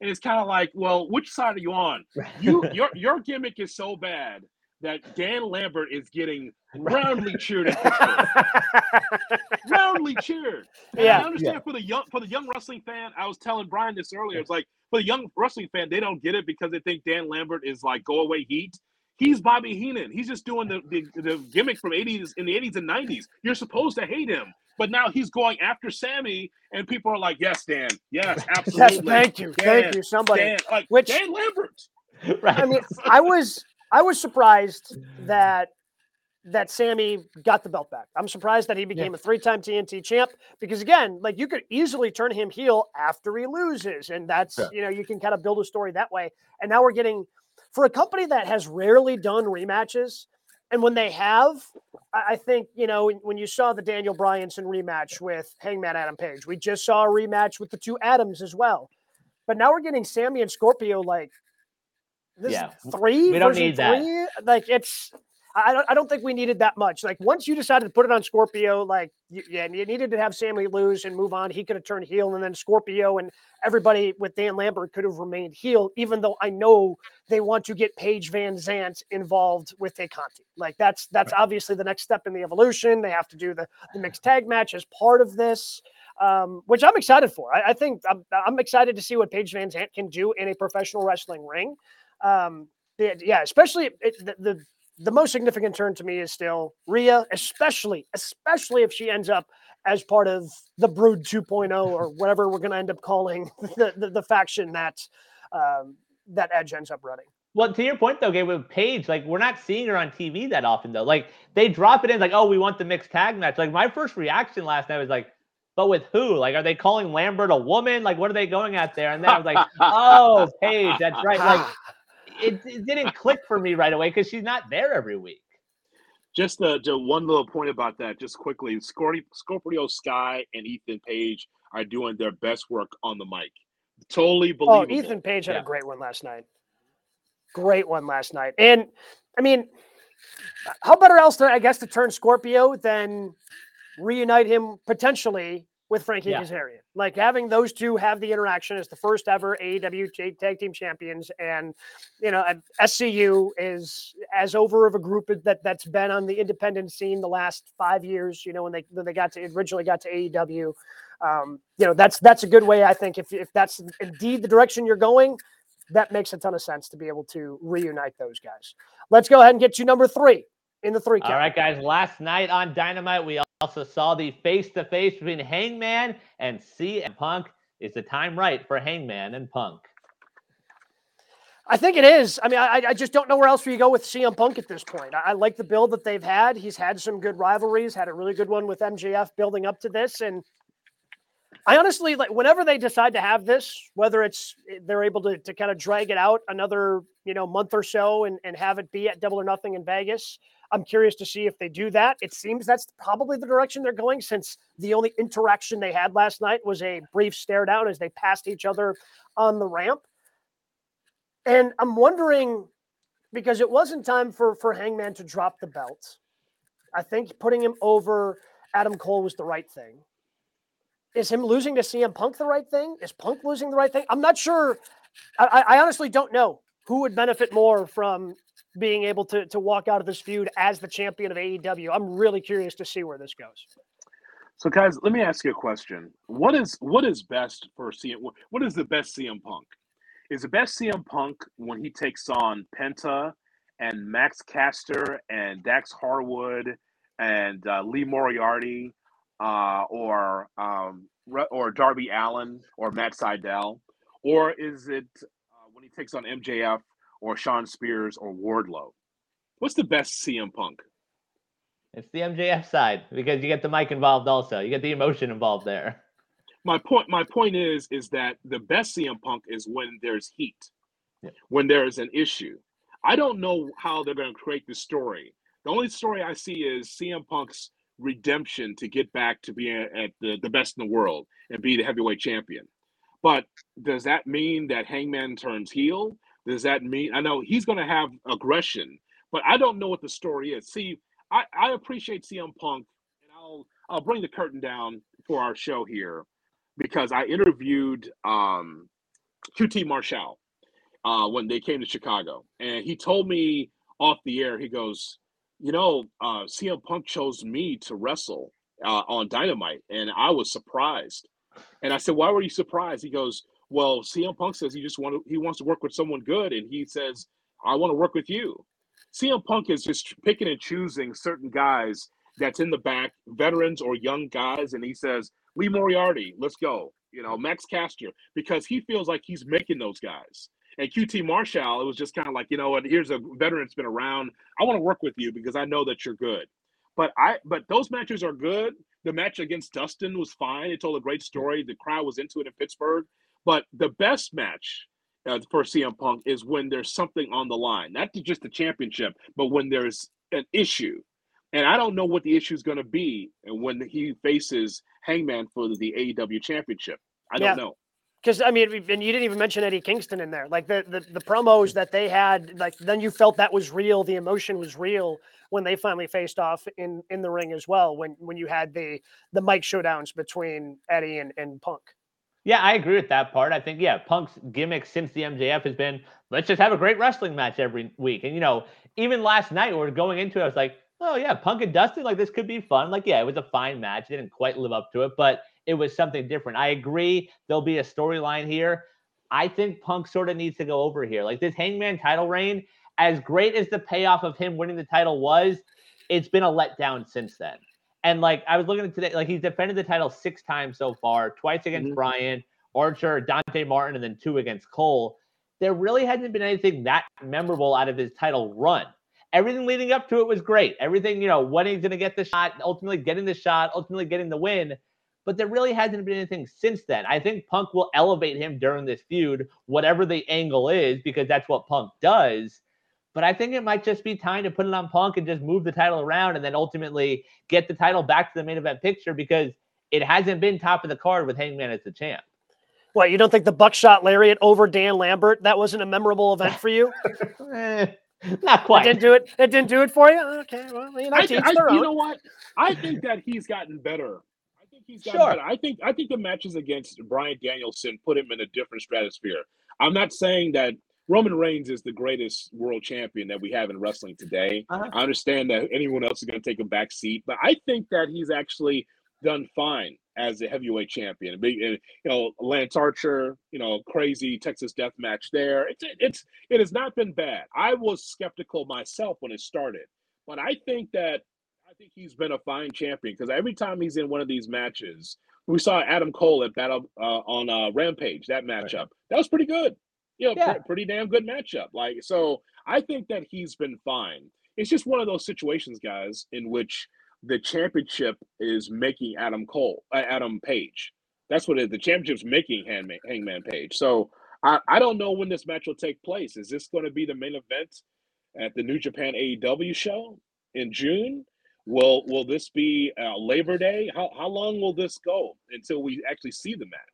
And it's kind of like, well, which side are you on? You your your gimmick is so bad that Dan Lambert is getting roundly cheered roundly cheered. And yeah, I understand yeah. for the young for the young wrestling fan. I was telling Brian this earlier. It's like for the young wrestling fan, they don't get it because they think Dan Lambert is like go away heat. He's Bobby Heenan. He's just doing the, the, the gimmick from 80s in the 80s and 90s. You're supposed to hate him. But now he's going after Sammy, and people are like, "Yes, Dan. Yes, absolutely. Yes, thank you, Dan, thank you, somebody." Dan, like Which Dan Lambert. Right. I mean, I was I was surprised that that Sammy got the belt back. I'm surprised that he became yeah. a three-time TNT champ because again, like you could easily turn him heel after he loses, and that's yeah. you know you can kind of build a story that way. And now we're getting for a company that has rarely done rematches, and when they have, I think you know when you saw the Daniel Bryanson rematch with Hangman Adam Page, we just saw a rematch with the two Adams as well. But now we're getting Sammy and Scorpio like this yeah. three. We don't need three? that. Like it's. I don't, I don't think we needed that much. Like once you decided to put it on Scorpio, like you, yeah, you needed to have Sammy lose and move on. He could have turned heel, and then Scorpio and everybody with Dan Lambert could have remained heel. Even though I know they want to get Paige VanZant involved with Tay Conti. Like that's that's right. obviously the next step in the evolution. They have to do the the mixed tag match as part of this. Um, which I'm excited for. I, I think I'm, I'm excited to see what Paige VanZant can do in a professional wrestling ring. Um, yeah, especially it, the, the the most significant turn to me is still Rhea, especially especially if she ends up as part of the Brood 2.0 or whatever we're going to end up calling the, the, the faction that um, that Edge ends up running. Well, to your point though, Gabe, with Paige, like we're not seeing her on TV that often though. Like they drop it in, like, oh, we want the mixed tag match. Like my first reaction last night was like, but with who? Like, are they calling Lambert a woman? Like, what are they going at there? And then I was like, oh, Paige, that's right. Like it, it didn't click for me right away because she's not there every week. Just uh, just one little point about that, just quickly. Scorpio, Scorpio Sky and Ethan Page are doing their best work on the mic. Totally oh, believable. Oh, Ethan Page had yeah. a great one last night. Great one last night. And I mean, how better else to I guess to turn Scorpio than reunite him potentially with Frankie yeah. Kazarian. Like having those two have the interaction as the first ever AEW tag team champions, and you know, SCU is as over of a group that that's been on the independent scene the last five years. You know, when they when they got to originally got to AEW, um, you know, that's that's a good way. I think if if that's indeed the direction you're going, that makes a ton of sense to be able to reunite those guys. Let's go ahead and get you number three in the three count. All right, guys. Last night on Dynamite, we also saw the face-to-face between Hangman and CM Punk. Is the time right for Hangman and Punk? I think it is. I mean, I, I just don't know where else you go with CM Punk at this point. I, I, like the build that they've had. He's had some good rivalries, had a really good one with MJF building up to this. And I honestly like whenever they decide to have this, whether it's they're able to, to kind of drag it out another, you know, month or so and, and have it be at double or nothing in Vegas, I'm curious to see if they do that. It seems that's probably the direction they're going since the only interaction they had last night was a brief stare down as they passed each other on the ramp. And I'm wondering because it wasn't time for for Hangman to drop the belt. I think putting him over Adam Cole was the right thing. Is him losing to CM Punk the right thing? Is Punk losing the right thing? I'm not sure. I, I honestly don't know who would benefit more from being able to to walk out of this feud as the champion of AEW. I'm really curious to see where this goes. So, guys, let me ask you a question. What is what is best for CM? What is the best CM Punk? Is the best CM Punk when he takes on Penta and Max Caster and Dax Harwood and uh, Lee Moriarty uh, or um, or Darby Allin or Matt Sydal, or is it uh, when he takes on MJF or Shawn Spears or Wardlow? What's the best CM Punk? It's the MJF side because you get the mic involved also. You get the emotion involved there. My point my point is is that the best CM Punk is when there's heat. Yeah. When there is an issue. I don't know how they're going to create the story. The only story I see is CM Punk's redemption to get back to being at the, the best in the world and be the heavyweight champion. But does that mean that Hangman turns heel? Does that mean I know he's going to have aggression, but I don't know what the story is. See, I, I appreciate CM Punk, and I'll I'll bring the curtain down for our show here because I interviewed um, QT Marshall uh, when they came to Chicago, and he told me off the air, he goes, you know, uh, CM Punk chose me to wrestle uh, on Dynamite, and I was surprised. And I said, "Why were you surprised?" He goes, "Well, CM Punk says he just want to, he wants to work with someone good, and he says I want to work with you." CM Punk is just picking and choosing certain guys that's in the back, veterans or young guys, and he says, "Lee Moriarty, let's go." You know, Max Caster, because he feels like he's making those guys. And QT Marshall, it was just kind of like, you know what, here's a veteran that's been around. I want to work with you because I know that you're good. But I but those matches are good. The match against Dustin was fine. It told a great story. The crowd was into it in Pittsburgh. But the best match uh, for CM Punk is when there's something on the line, not just the championship, but when there's an issue. And I don't know what the issue is going to be and when he faces Hangman for the AEW championship. I don't Yeah. know. Because I mean, and you didn't even mention Eddie Kingston in there. Like the, the the promos that they had, like then you felt that was real. The emotion was real when they finally faced off in in the ring as well. When when you had the the mic showdowns between Eddie and, and Punk. Yeah, I agree with that part. I think, yeah, Punk's gimmick since the MJF has been let's just have a great wrestling match every week. And, you know, even last night, we we're going into it, I was like, oh, yeah, Punk and Dustin, like this could be fun. Like, yeah, it was a fine match. It didn't quite live up to it, but it was something different. I agree. There'll be a storyline here. I think Punk sort of needs to go over here. Like this Hangman title reign, as great as the payoff of him winning the title was, it's been a letdown since then. And like I was looking at today, like he's defended the title six times so far, twice against Mhm. Bryan, Archer, Dante Martin, and then two against Cole. There really hasn't been anything that memorable out of his title run. Everything leading up to it was great. Everything, you know, when he's to get the shot, ultimately getting the shot, ultimately getting the win. But there really hasn't been anything since then. I think Punk will elevate him during this feud, whatever the angle is, because that's what Punk does. But I think it might just be time to put it on Punk and just move the title around and then ultimately get the title back to the main event picture because it hasn't been top of the card with Hangman as the champ. What you don't think the buckshot lariat over Dan Lambert that wasn't a memorable event for you? Eh, not It didn't do it. It didn't do it for you. Okay, well, you know, I, to each I- you own. know what? I think that he's gotten better. I think he's gotten Sure. better. I think I think the matches against Bryan Danielson put him in a different stratosphere. I'm not saying that Roman Reigns is the greatest world champion that we have in wrestling today. Uh-huh. I understand that anyone else is going to take a back seat, but I think that he's actually done fine as a heavyweight champion. Big, uh, you know, Lance Archer, you know, crazy Texas death match there. It's it's it has not been bad. I was skeptical myself when it started, but I think that I think he's been a fine champion because every time he's in one of these matches, we saw Adam Cole at Battle uh, on uh, Rampage. That matchup that was pretty good. You know, Yeah. pre- pretty damn good matchup. Like so, I think that he's been fine. It's just one of those situations, guys, in which the championship is making Adam Cole, uh, Adam Page. That's what it is. The championship's making Hangman, Hangman Page. So I, I don't know when this match will take place. Is this going to be the main event at the New Japan AEW show in June? Will will this be uh, Labor Day? How how long will this go until we actually see the match?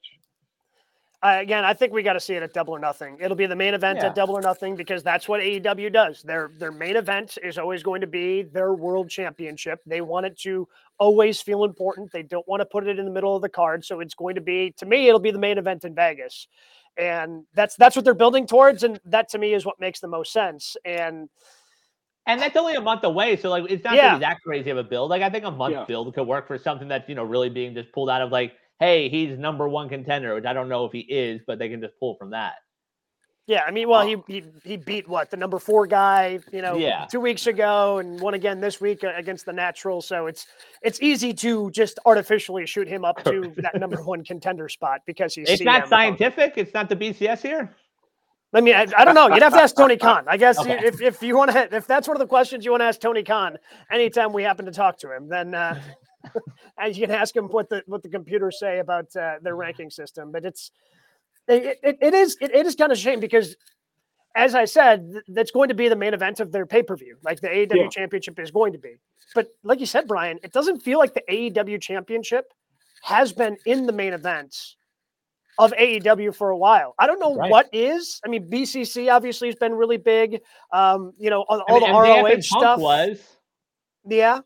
Uh, again, I think we got to see it at Double or Nothing. It'll be the main event Yeah. at Double or Nothing because that's what AEW does. Their their main event is always going to be their world championship. They want it to always feel important. They don't want to put it in the middle of the card. So it's going to be, to me, it'll be the main event in Vegas, and that's that's what they're building towards. And that to me is what makes the most sense. And And that's only a month away. So like it's not Yeah. gonna be that crazy of a build. Like I think a month Yeah. build could work for something that's you know really being just pulled out of like, hey, he's number one contender, which I don't know if he is, but they can just pull from that. yeah, I mean, well, he he he beat what the number four guy, you know, Yeah. two weeks ago, and won again this week uh, against the Natural. So it's it's easy to just artificially shoot him up to that number one contender spot because he's It's not scientific. It's not the BCS here. I mean, I, I, don't know. You'd have to ask Tony Khan. I guess okay. if, if you want to, if that's one of the questions you want to ask Tony Khan anytime we happen to talk to him, then uh, and you can ask them what the what the computers say about uh, their ranking system. But it's it, it, it is it, it is kind of a shame because as I said, that's going to be the main event of their pay per view. Like the AEW yeah. championship is going to be. But like you said, Brian, it doesn't feel like the AEW championship has been in the main events of AEW for a while. I don't know right. what is. I mean, BCC obviously has been really big. Um, you know, all, all I mean, the ROH stuff was. Yeah.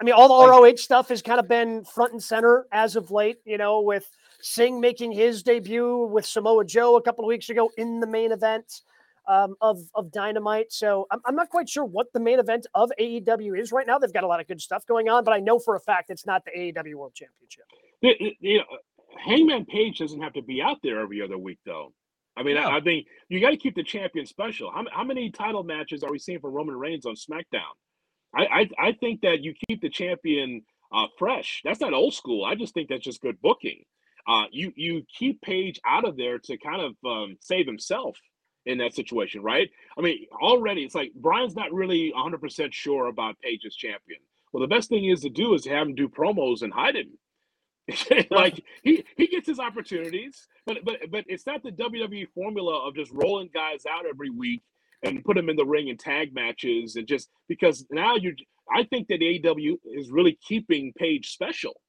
I mean, all the ROH stuff has kind of been front and center as of late, you know, with Singh making his debut with Samoa Joe a couple of weeks ago in the main event um, of, of Dynamite. So I'm, I'm not quite sure what the main event of AEW is right now. They've got a lot of good stuff going on, but I know for a fact it's not the AEW World Championship. You know, Hangman Page doesn't have to be out there every other week, though. I mean, no. I, I, think you got to keep the champion special. How, how many title matches are we seeing for Roman Reigns on SmackDown? I, I, I think that you keep the champion uh, fresh. That's not old school. I just think that's just good booking. Uh, you you keep Page out of there to kind of um, save himself in that situation, right? I mean, already it's like Brian's not really 100% sure about Page's champion. Well, the best thing is to do is have him do promos and hide him. like he he gets his opportunities, but but but it's not the WWE formula of just rolling guys out every week and put them in the ring in tag matches and just because now you I think that AEW is really keeping Page special.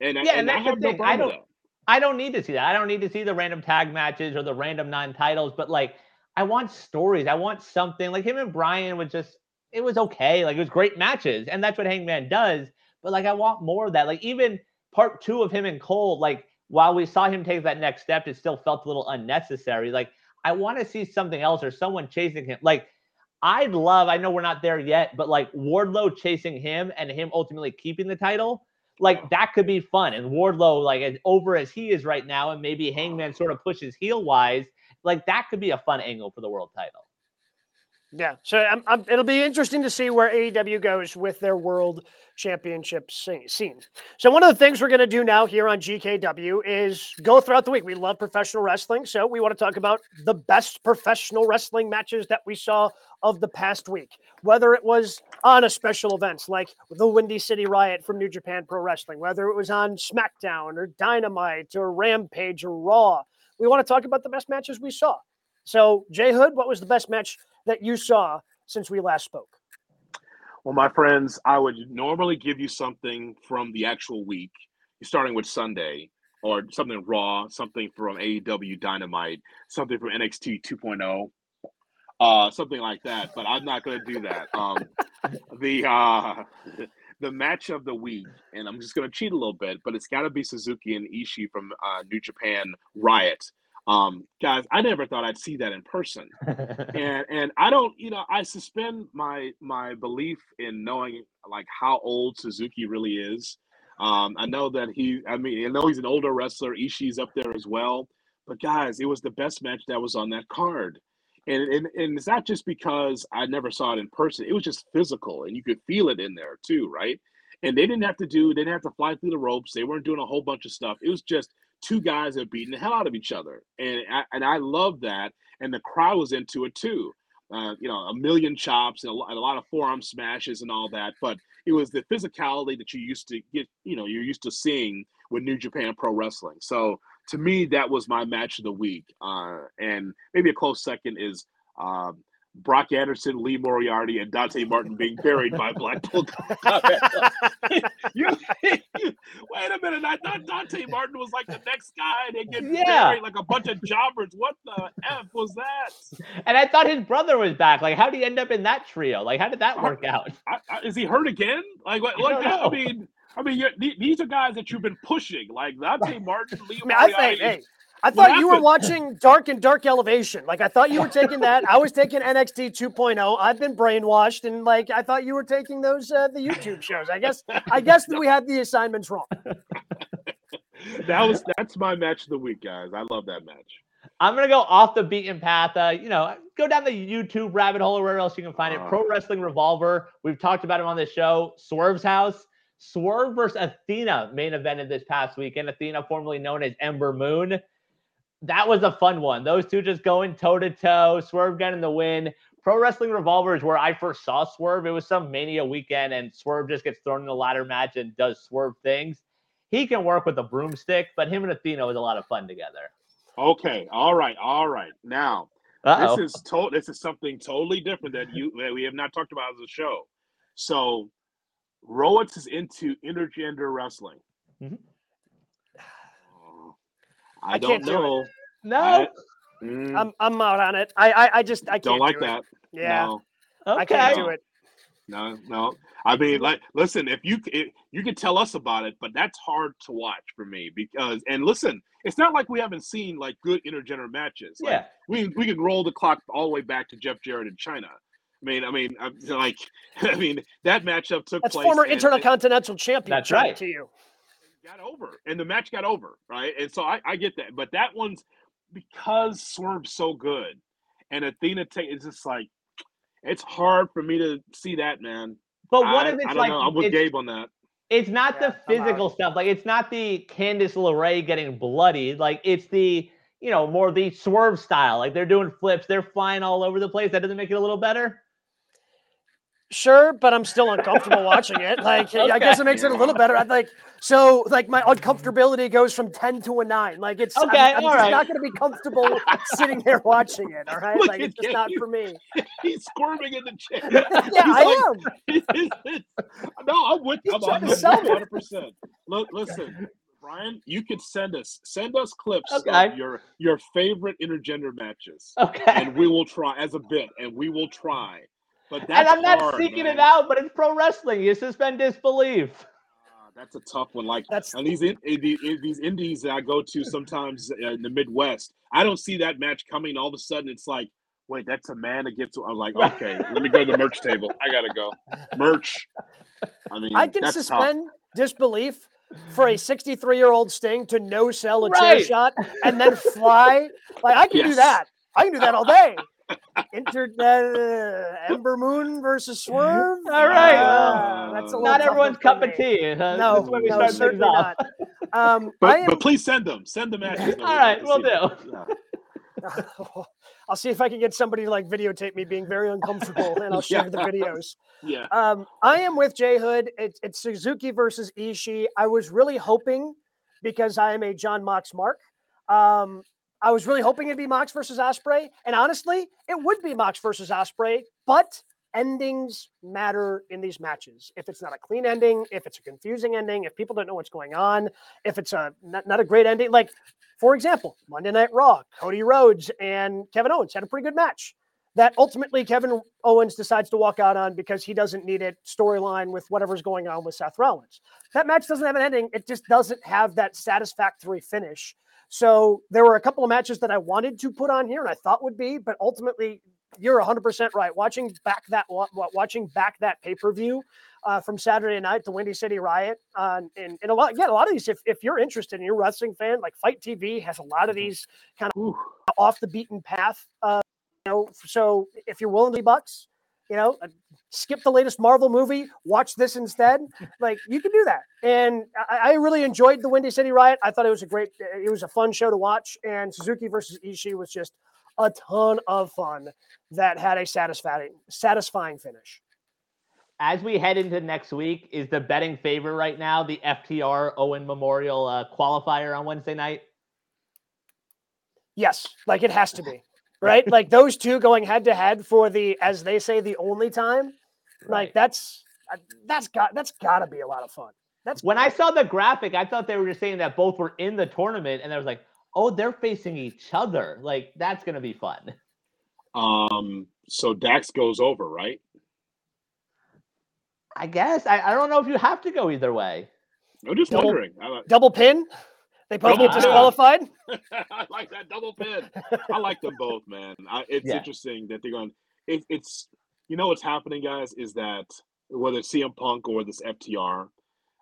And yeah, and, and I have no problem I don't, I don't need to see that. I don't need to see the random tag matches or the random non-titles, but like I want stories. I want something like him and Brian was just it was okay. Like it was great matches, and that's what Hangman does. But like I want more of that. Like even part two of him and Cole, like while we saw him take that next step, it still felt a little unnecessary. Like I want to see something else or someone chasing him. Like I'd love, I know we're not there yet, but like Wardlow chasing him and him ultimately keeping the title, like that could be fun. And Wardlow, like as over as he is right now, and maybe Hangman sort of pushes heel wise, like that could be a fun angle for the world title. Yeah, so I'm, I'm, it'll be interesting to see where AEW goes with their world championship scene. So one of the things we're going to do now here on GKW is go throughout the week. We love professional wrestling, so we want to talk about the best professional wrestling matches that we saw of the past week, whether it was on a special events like the Windy City Riot from New Japan Pro Wrestling, whether it was on SmackDown or Dynamite or Rampage or Raw. We want to talk about the best matches we saw. So, Jay Hood, what was the best match that you saw since we last spoke? Well, my friends, I would normally give you something from the actual week, starting with Sunday, or something Raw, something from AEW Dynamite, something from NXT 2.0, uh, something like that. But I'm not going to do that. Um, the uh, the match of the week, and I'm just going to cheat a little bit, but it's got to be Suzuki and Ishii from uh, New Japan Riot. Um, guys, I never thought I'd see that in person, and and I don't, you know, I suspend my my belief in knowing like how old Suzuki really is. Um, I know that he, I mean, I know he's an older wrestler. Ishii's up there as well, but guys, it was the best match that was on that card. And, and, and it's not just because I never saw it in person. It was just physical, and you could feel it in there too, right? And they didn't have to do, they didn't have to fly through the ropes. They weren't doing a whole bunch of stuff. It was just two guys are beating the hell out of each other, and I, and I love that. And the crowd was into it too. Uh, you know, a million chops and a, lot, a lot of forearm smashes and all that. But it was the physicality that you used to get. You know, you're used to seeing with New Japan Pro Wrestling. So to me, that was my match of the week. Uh, and maybe a close second is um, Brock Anderson, Lee Moriarty, and Dante Martin being buried by Blackpool. you, wait a minute! I thought Dante Martin was like the next guy. They get yeah. buried like a bunch of jobbers. What the f was that? And I thought his brother was back. Like, how did he end up in that trio? Like, how did that work out? I, I, is he hurt again? Like, like I, I mean. I mean, these are guys that you've been pushing, like Dante Martin, Lee Moriarty. I think, hey, I thought you were watching Dark and Dark Elevation. Like I thought you were taking that. I was taking NXT 2.0. I've been brainwashed, and like I thought you were taking those uh, the YouTube shows. I guess I guess that we had the assignments wrong. that was that's my match of the week, guys. I love that match. I'm gonna go off the beaten path. Uh, you know, go down the YouTube rabbit hole or where else you can find it. Uh, Pro Wrestling Revolver. We've talked about him on this show. Swerve's House. Swerve versus Athena main evented this past weekend. Athena, formerly known as Ember Moon that was a fun one. Those two just going toe to toe. Swerve getting the win. Pro Wrestling Revolver is where I first saw Swerve. It was some Mania weekend, and Swerve just gets thrown in a ladder match and does Swerve things. He can work with a broomstick, but him and Athena was a lot of fun together. Okay, all right, all right. Now Uh-oh. this is to- this is something totally different that you that we have not talked about as a show. So, Roets is into intergender wrestling. Mhm. I, I don't can't do no. I- mm, I'm I'm out on it. I I, I just I can't don't like do it. that. Yeah, No, okay. I can't do it. no, no. I mean, like, listen, if you if, you can tell us about it, but that's hard to watch for me because. And listen, it's not like we haven't seen like good intergender matches. Like, Yeah. we we can roll the clock all the way back to Jeff Jarrett in Chyna. I mean, I mean, I'm like, I mean, that matchup took That's place. former and- Intercontinental Champion. That's right. To you. Got over and the match got over right and so i, I get that but that one's because swerve's so good and athena take it's just like it's hard for me to see that man But what I, if it's I don't like know i'm with it's, gabe on that it's not Yeah, the physical stuff. Like it's not the Candice LeRae getting bloodied. Like it's the you know more the swerve style. Like they're doing flips, they're flying all over the place. That doesn't make it a little better. Sure, but I'm still uncomfortable watching it. Like, I guess it makes it a little better. I'd like so like my uncomfortability goes from ten to a nine. Like it's I'm- Okay, I'm, all just right. not going to be comfortable sitting there watching it. All right, Look like it's just not for me. he's squirming in the chair Yeah, He's I like- am. no i'm with He's i'm, trying I'm to sell 100% Look, listen brian you could send us send us clips Okay. of your your favorite intergender matches Okay. and we will try as a bit and we will try but that's And I'm not hard, seeking man. it out, but it's pro wrestling. You suspend disbelief. Ah, that's a tough one. Like That's and these in, in in these indies that I go to sometimes uh, in the Midwest, I don't see that match coming. All of a sudden, it's like, wait, that's a man against. I'm like, okay, let me go to the merch table. I gotta go merch. I mean, I can that's tough. suspend disbelief for a 63 year old Sting to no sell a chair shot and then fly. Like I can do that. I can do that all day. Inter uh, Ember Moon versus Swerve. All right. Uh, that's a Not everyone's cup of tea. Uh, No, this is when we no, start certainly not. Um, But, am, but please send them. Send the matches. All right, we'll do. Yeah. I'll see if I can get somebody to like videotape me being very uncomfortable, and I'll share Yeah. the videos. yeah. Um, I am with Jay Hood. It's, it's Suzuki versus Ishii. I was really hoping because I am a Jon Mox mark. Um, I was really hoping it'd be Mox versus Ospreay, and honestly, it would be Mox versus Ospreay. But endings matter in these matches. If it's not a clean ending, if it's a confusing ending, if people don't know what's going on, if it's a not, not a great ending, like for example, Monday Night Raw, Cody Rhodes and Kevin Owens had a pretty good match that ultimately Kevin Owens decides to walk out on because he doesn't need it storyline with whatever's going on with Seth Rollins. That match doesn't have an ending. It just doesn't have that satisfactory finish. So there were a couple of matches that I wanted to put on here and I thought would be, but ultimately you're 100% right. Watching back that wa- wa- watching back that pay-per-view uh, from Saturday night, the Windy City Riot, uh, and, and a lot, again, a lot of these, if, if you're interested and you're a wrestling fan, like FITE TV has a lot of these Ooh. off the beaten path. Uh, you know, so if you're willing to be bucks, you know, uh, skip the latest Marvel movie, watch this instead. like you can do that. And I, I really enjoyed the Windy City Riot. I thought it was a great, it was a fun show to watch. And Suzuki versus Ishii was just a ton of fun that had a satisfying, satisfying finish. As we head into next week, is the betting favor right now the FTR Owen Memorial uh, qualifier on Wednesday night? Yes, like it has to be, right? like those two going head to head for the, as they say, the only time. Like that's uh, that's got that's got to be a lot of fun. That's When I saw the graphic, I thought they were just saying that both were in the tournament, and I was like, "Oh, they're facing each other. Like that's gonna be fun." Um. So Dax goes over, right? I guess I, I don't know if you have to go either way. I'm just Double- wondering. Double pin. They both Double get disqualified. I like that double pin. I like them both, man. I, it's Yeah. interesting that they're going. It, it's you know what's happening, guys, is that whether it's CM Punk or this FTR,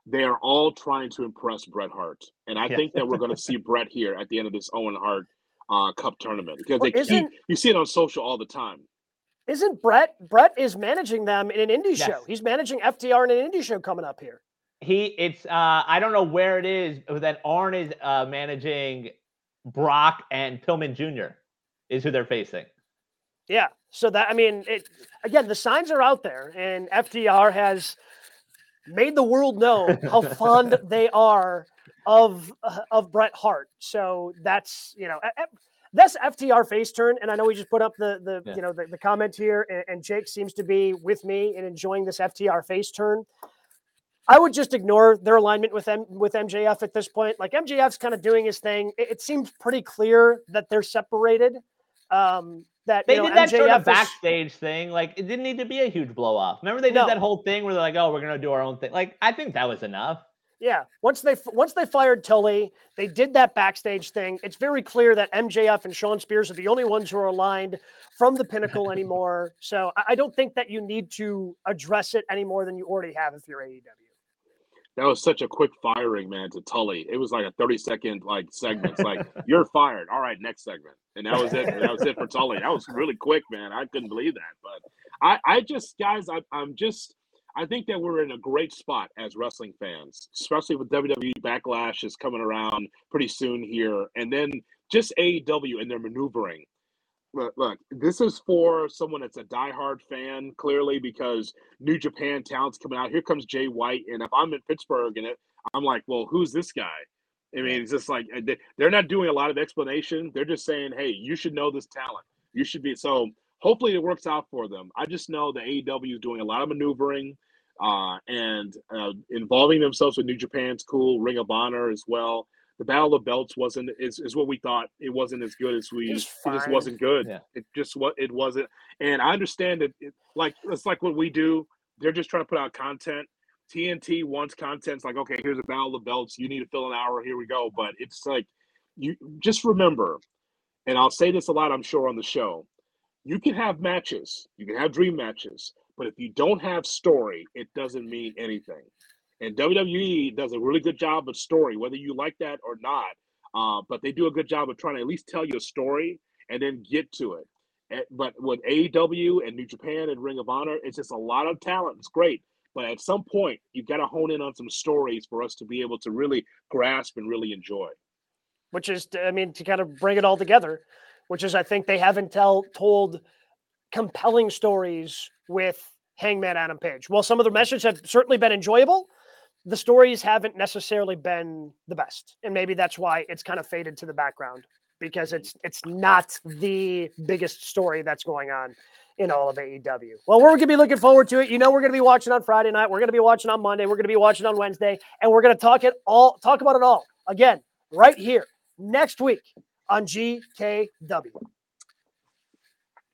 they are all trying to impress Bret Hart, and I Yeah. think that we're going to see Bret here at the end of this Owen Hart uh, Cup tournament because Well, they keep, you see it on social all the time. Isn't Bret? Bret is managing them in an indie Yes. show. He's managing FTR in an indie show coming up here. He it's uh I don't know where it is but that Arn is uh managing Brock and Pillman Jr. is who they're facing. Yeah. So that I mean, it again, the signs are out there, and FTR has made the world know how fond they are of uh, of Bret Hart. So that's you know that's FTR face turn, and I know we just put up the the yeah. you know the, the comment here, and, and Jake seems to be with me and enjoying this FTR face turn. I would just ignore their alignment with M with MJF at this point. Like MJF's kind of doing his thing. It, it seems pretty clear that they're separated. Um, that they you know, did that MJF sort of backstage is... thing. Like it didn't need to be a huge blow off. Remember they did no. that whole thing where they're like, "Oh, we're gonna do our own thing." Like I think that was enough. Yeah, once they once they fired Tully, they did that backstage thing. It's very clear that MJF and Shawn Spears are the only ones who are aligned from the pinnacle anymore. So I don't think that you need to address it any more than you already have if you're AEW that was such a quick firing, man, to Tully. It was like a 30 second like segment. It's like, you're fired. All right, next segment. And that was it. that was it for Tully. That was really quick, man. I couldn't believe that. But I, I just, guys, I, I'm just, I think that we're in a great spot as wrestling fans, especially with WWE Backlash is coming around pretty soon here. And then just AEW and their maneuvering look, look, this is for someone that's a diehard fan, clearly, because New Japan talent's coming out. Here comes Jay White, and if I'm in Pittsburgh and it, I'm like, well, who's this guy? I mean, it's just like uh, they're not doing a lot of explanation. They're just saying, hey, you should know this talent. You should be so. Hopefully, it works out for them. I just know the AEW is doing a lot of maneuvering uh, and uh, involving themselves with New Japan's cool, Ring of Honor as well the Battle of Belts wasn't is, is what we thought. It wasn't as good as we. It, it just wasn't good. Yeah. It just what it wasn't. And I understand that, it, like it's like what we do. They're just trying to put out content. TNT wants content. It's like, okay, here's a Battle of Belts. You need to fill an hour. Here we go. But it's like, you just remember, and I'll say this a lot. I'm sure on the show. You can have matches. You can have dream matches. But if you don't have story, it doesn't mean anything. And WWE does a really good job of story, whether you like that or not. Uh, but they do a good job of trying to at least tell you a story and then get to it. And, but with AEW and New Japan and Ring of Honor, it's just a lot of talent. It's great. But at some point, you've got to hone in on some stories for us to be able to really grasp and really enjoy. Which is, I mean, to kind of bring it all together, which is, I think they haven't tell, told compelling stories with Hangman Adam Page. Well, some of the messages have certainly been enjoyable the stories haven't necessarily been the best and maybe that's why it's kind of faded to the background because mm-hmm. it's it's not the biggest story that's going on in all of AEW. Well, we're going to be looking forward to it. You know, we're going to be watching on Friday night. We're going to be watching on Monday. We're going to be watching on Wednesday, and we're going to talk it all, talk about it all again right here next week on GKW.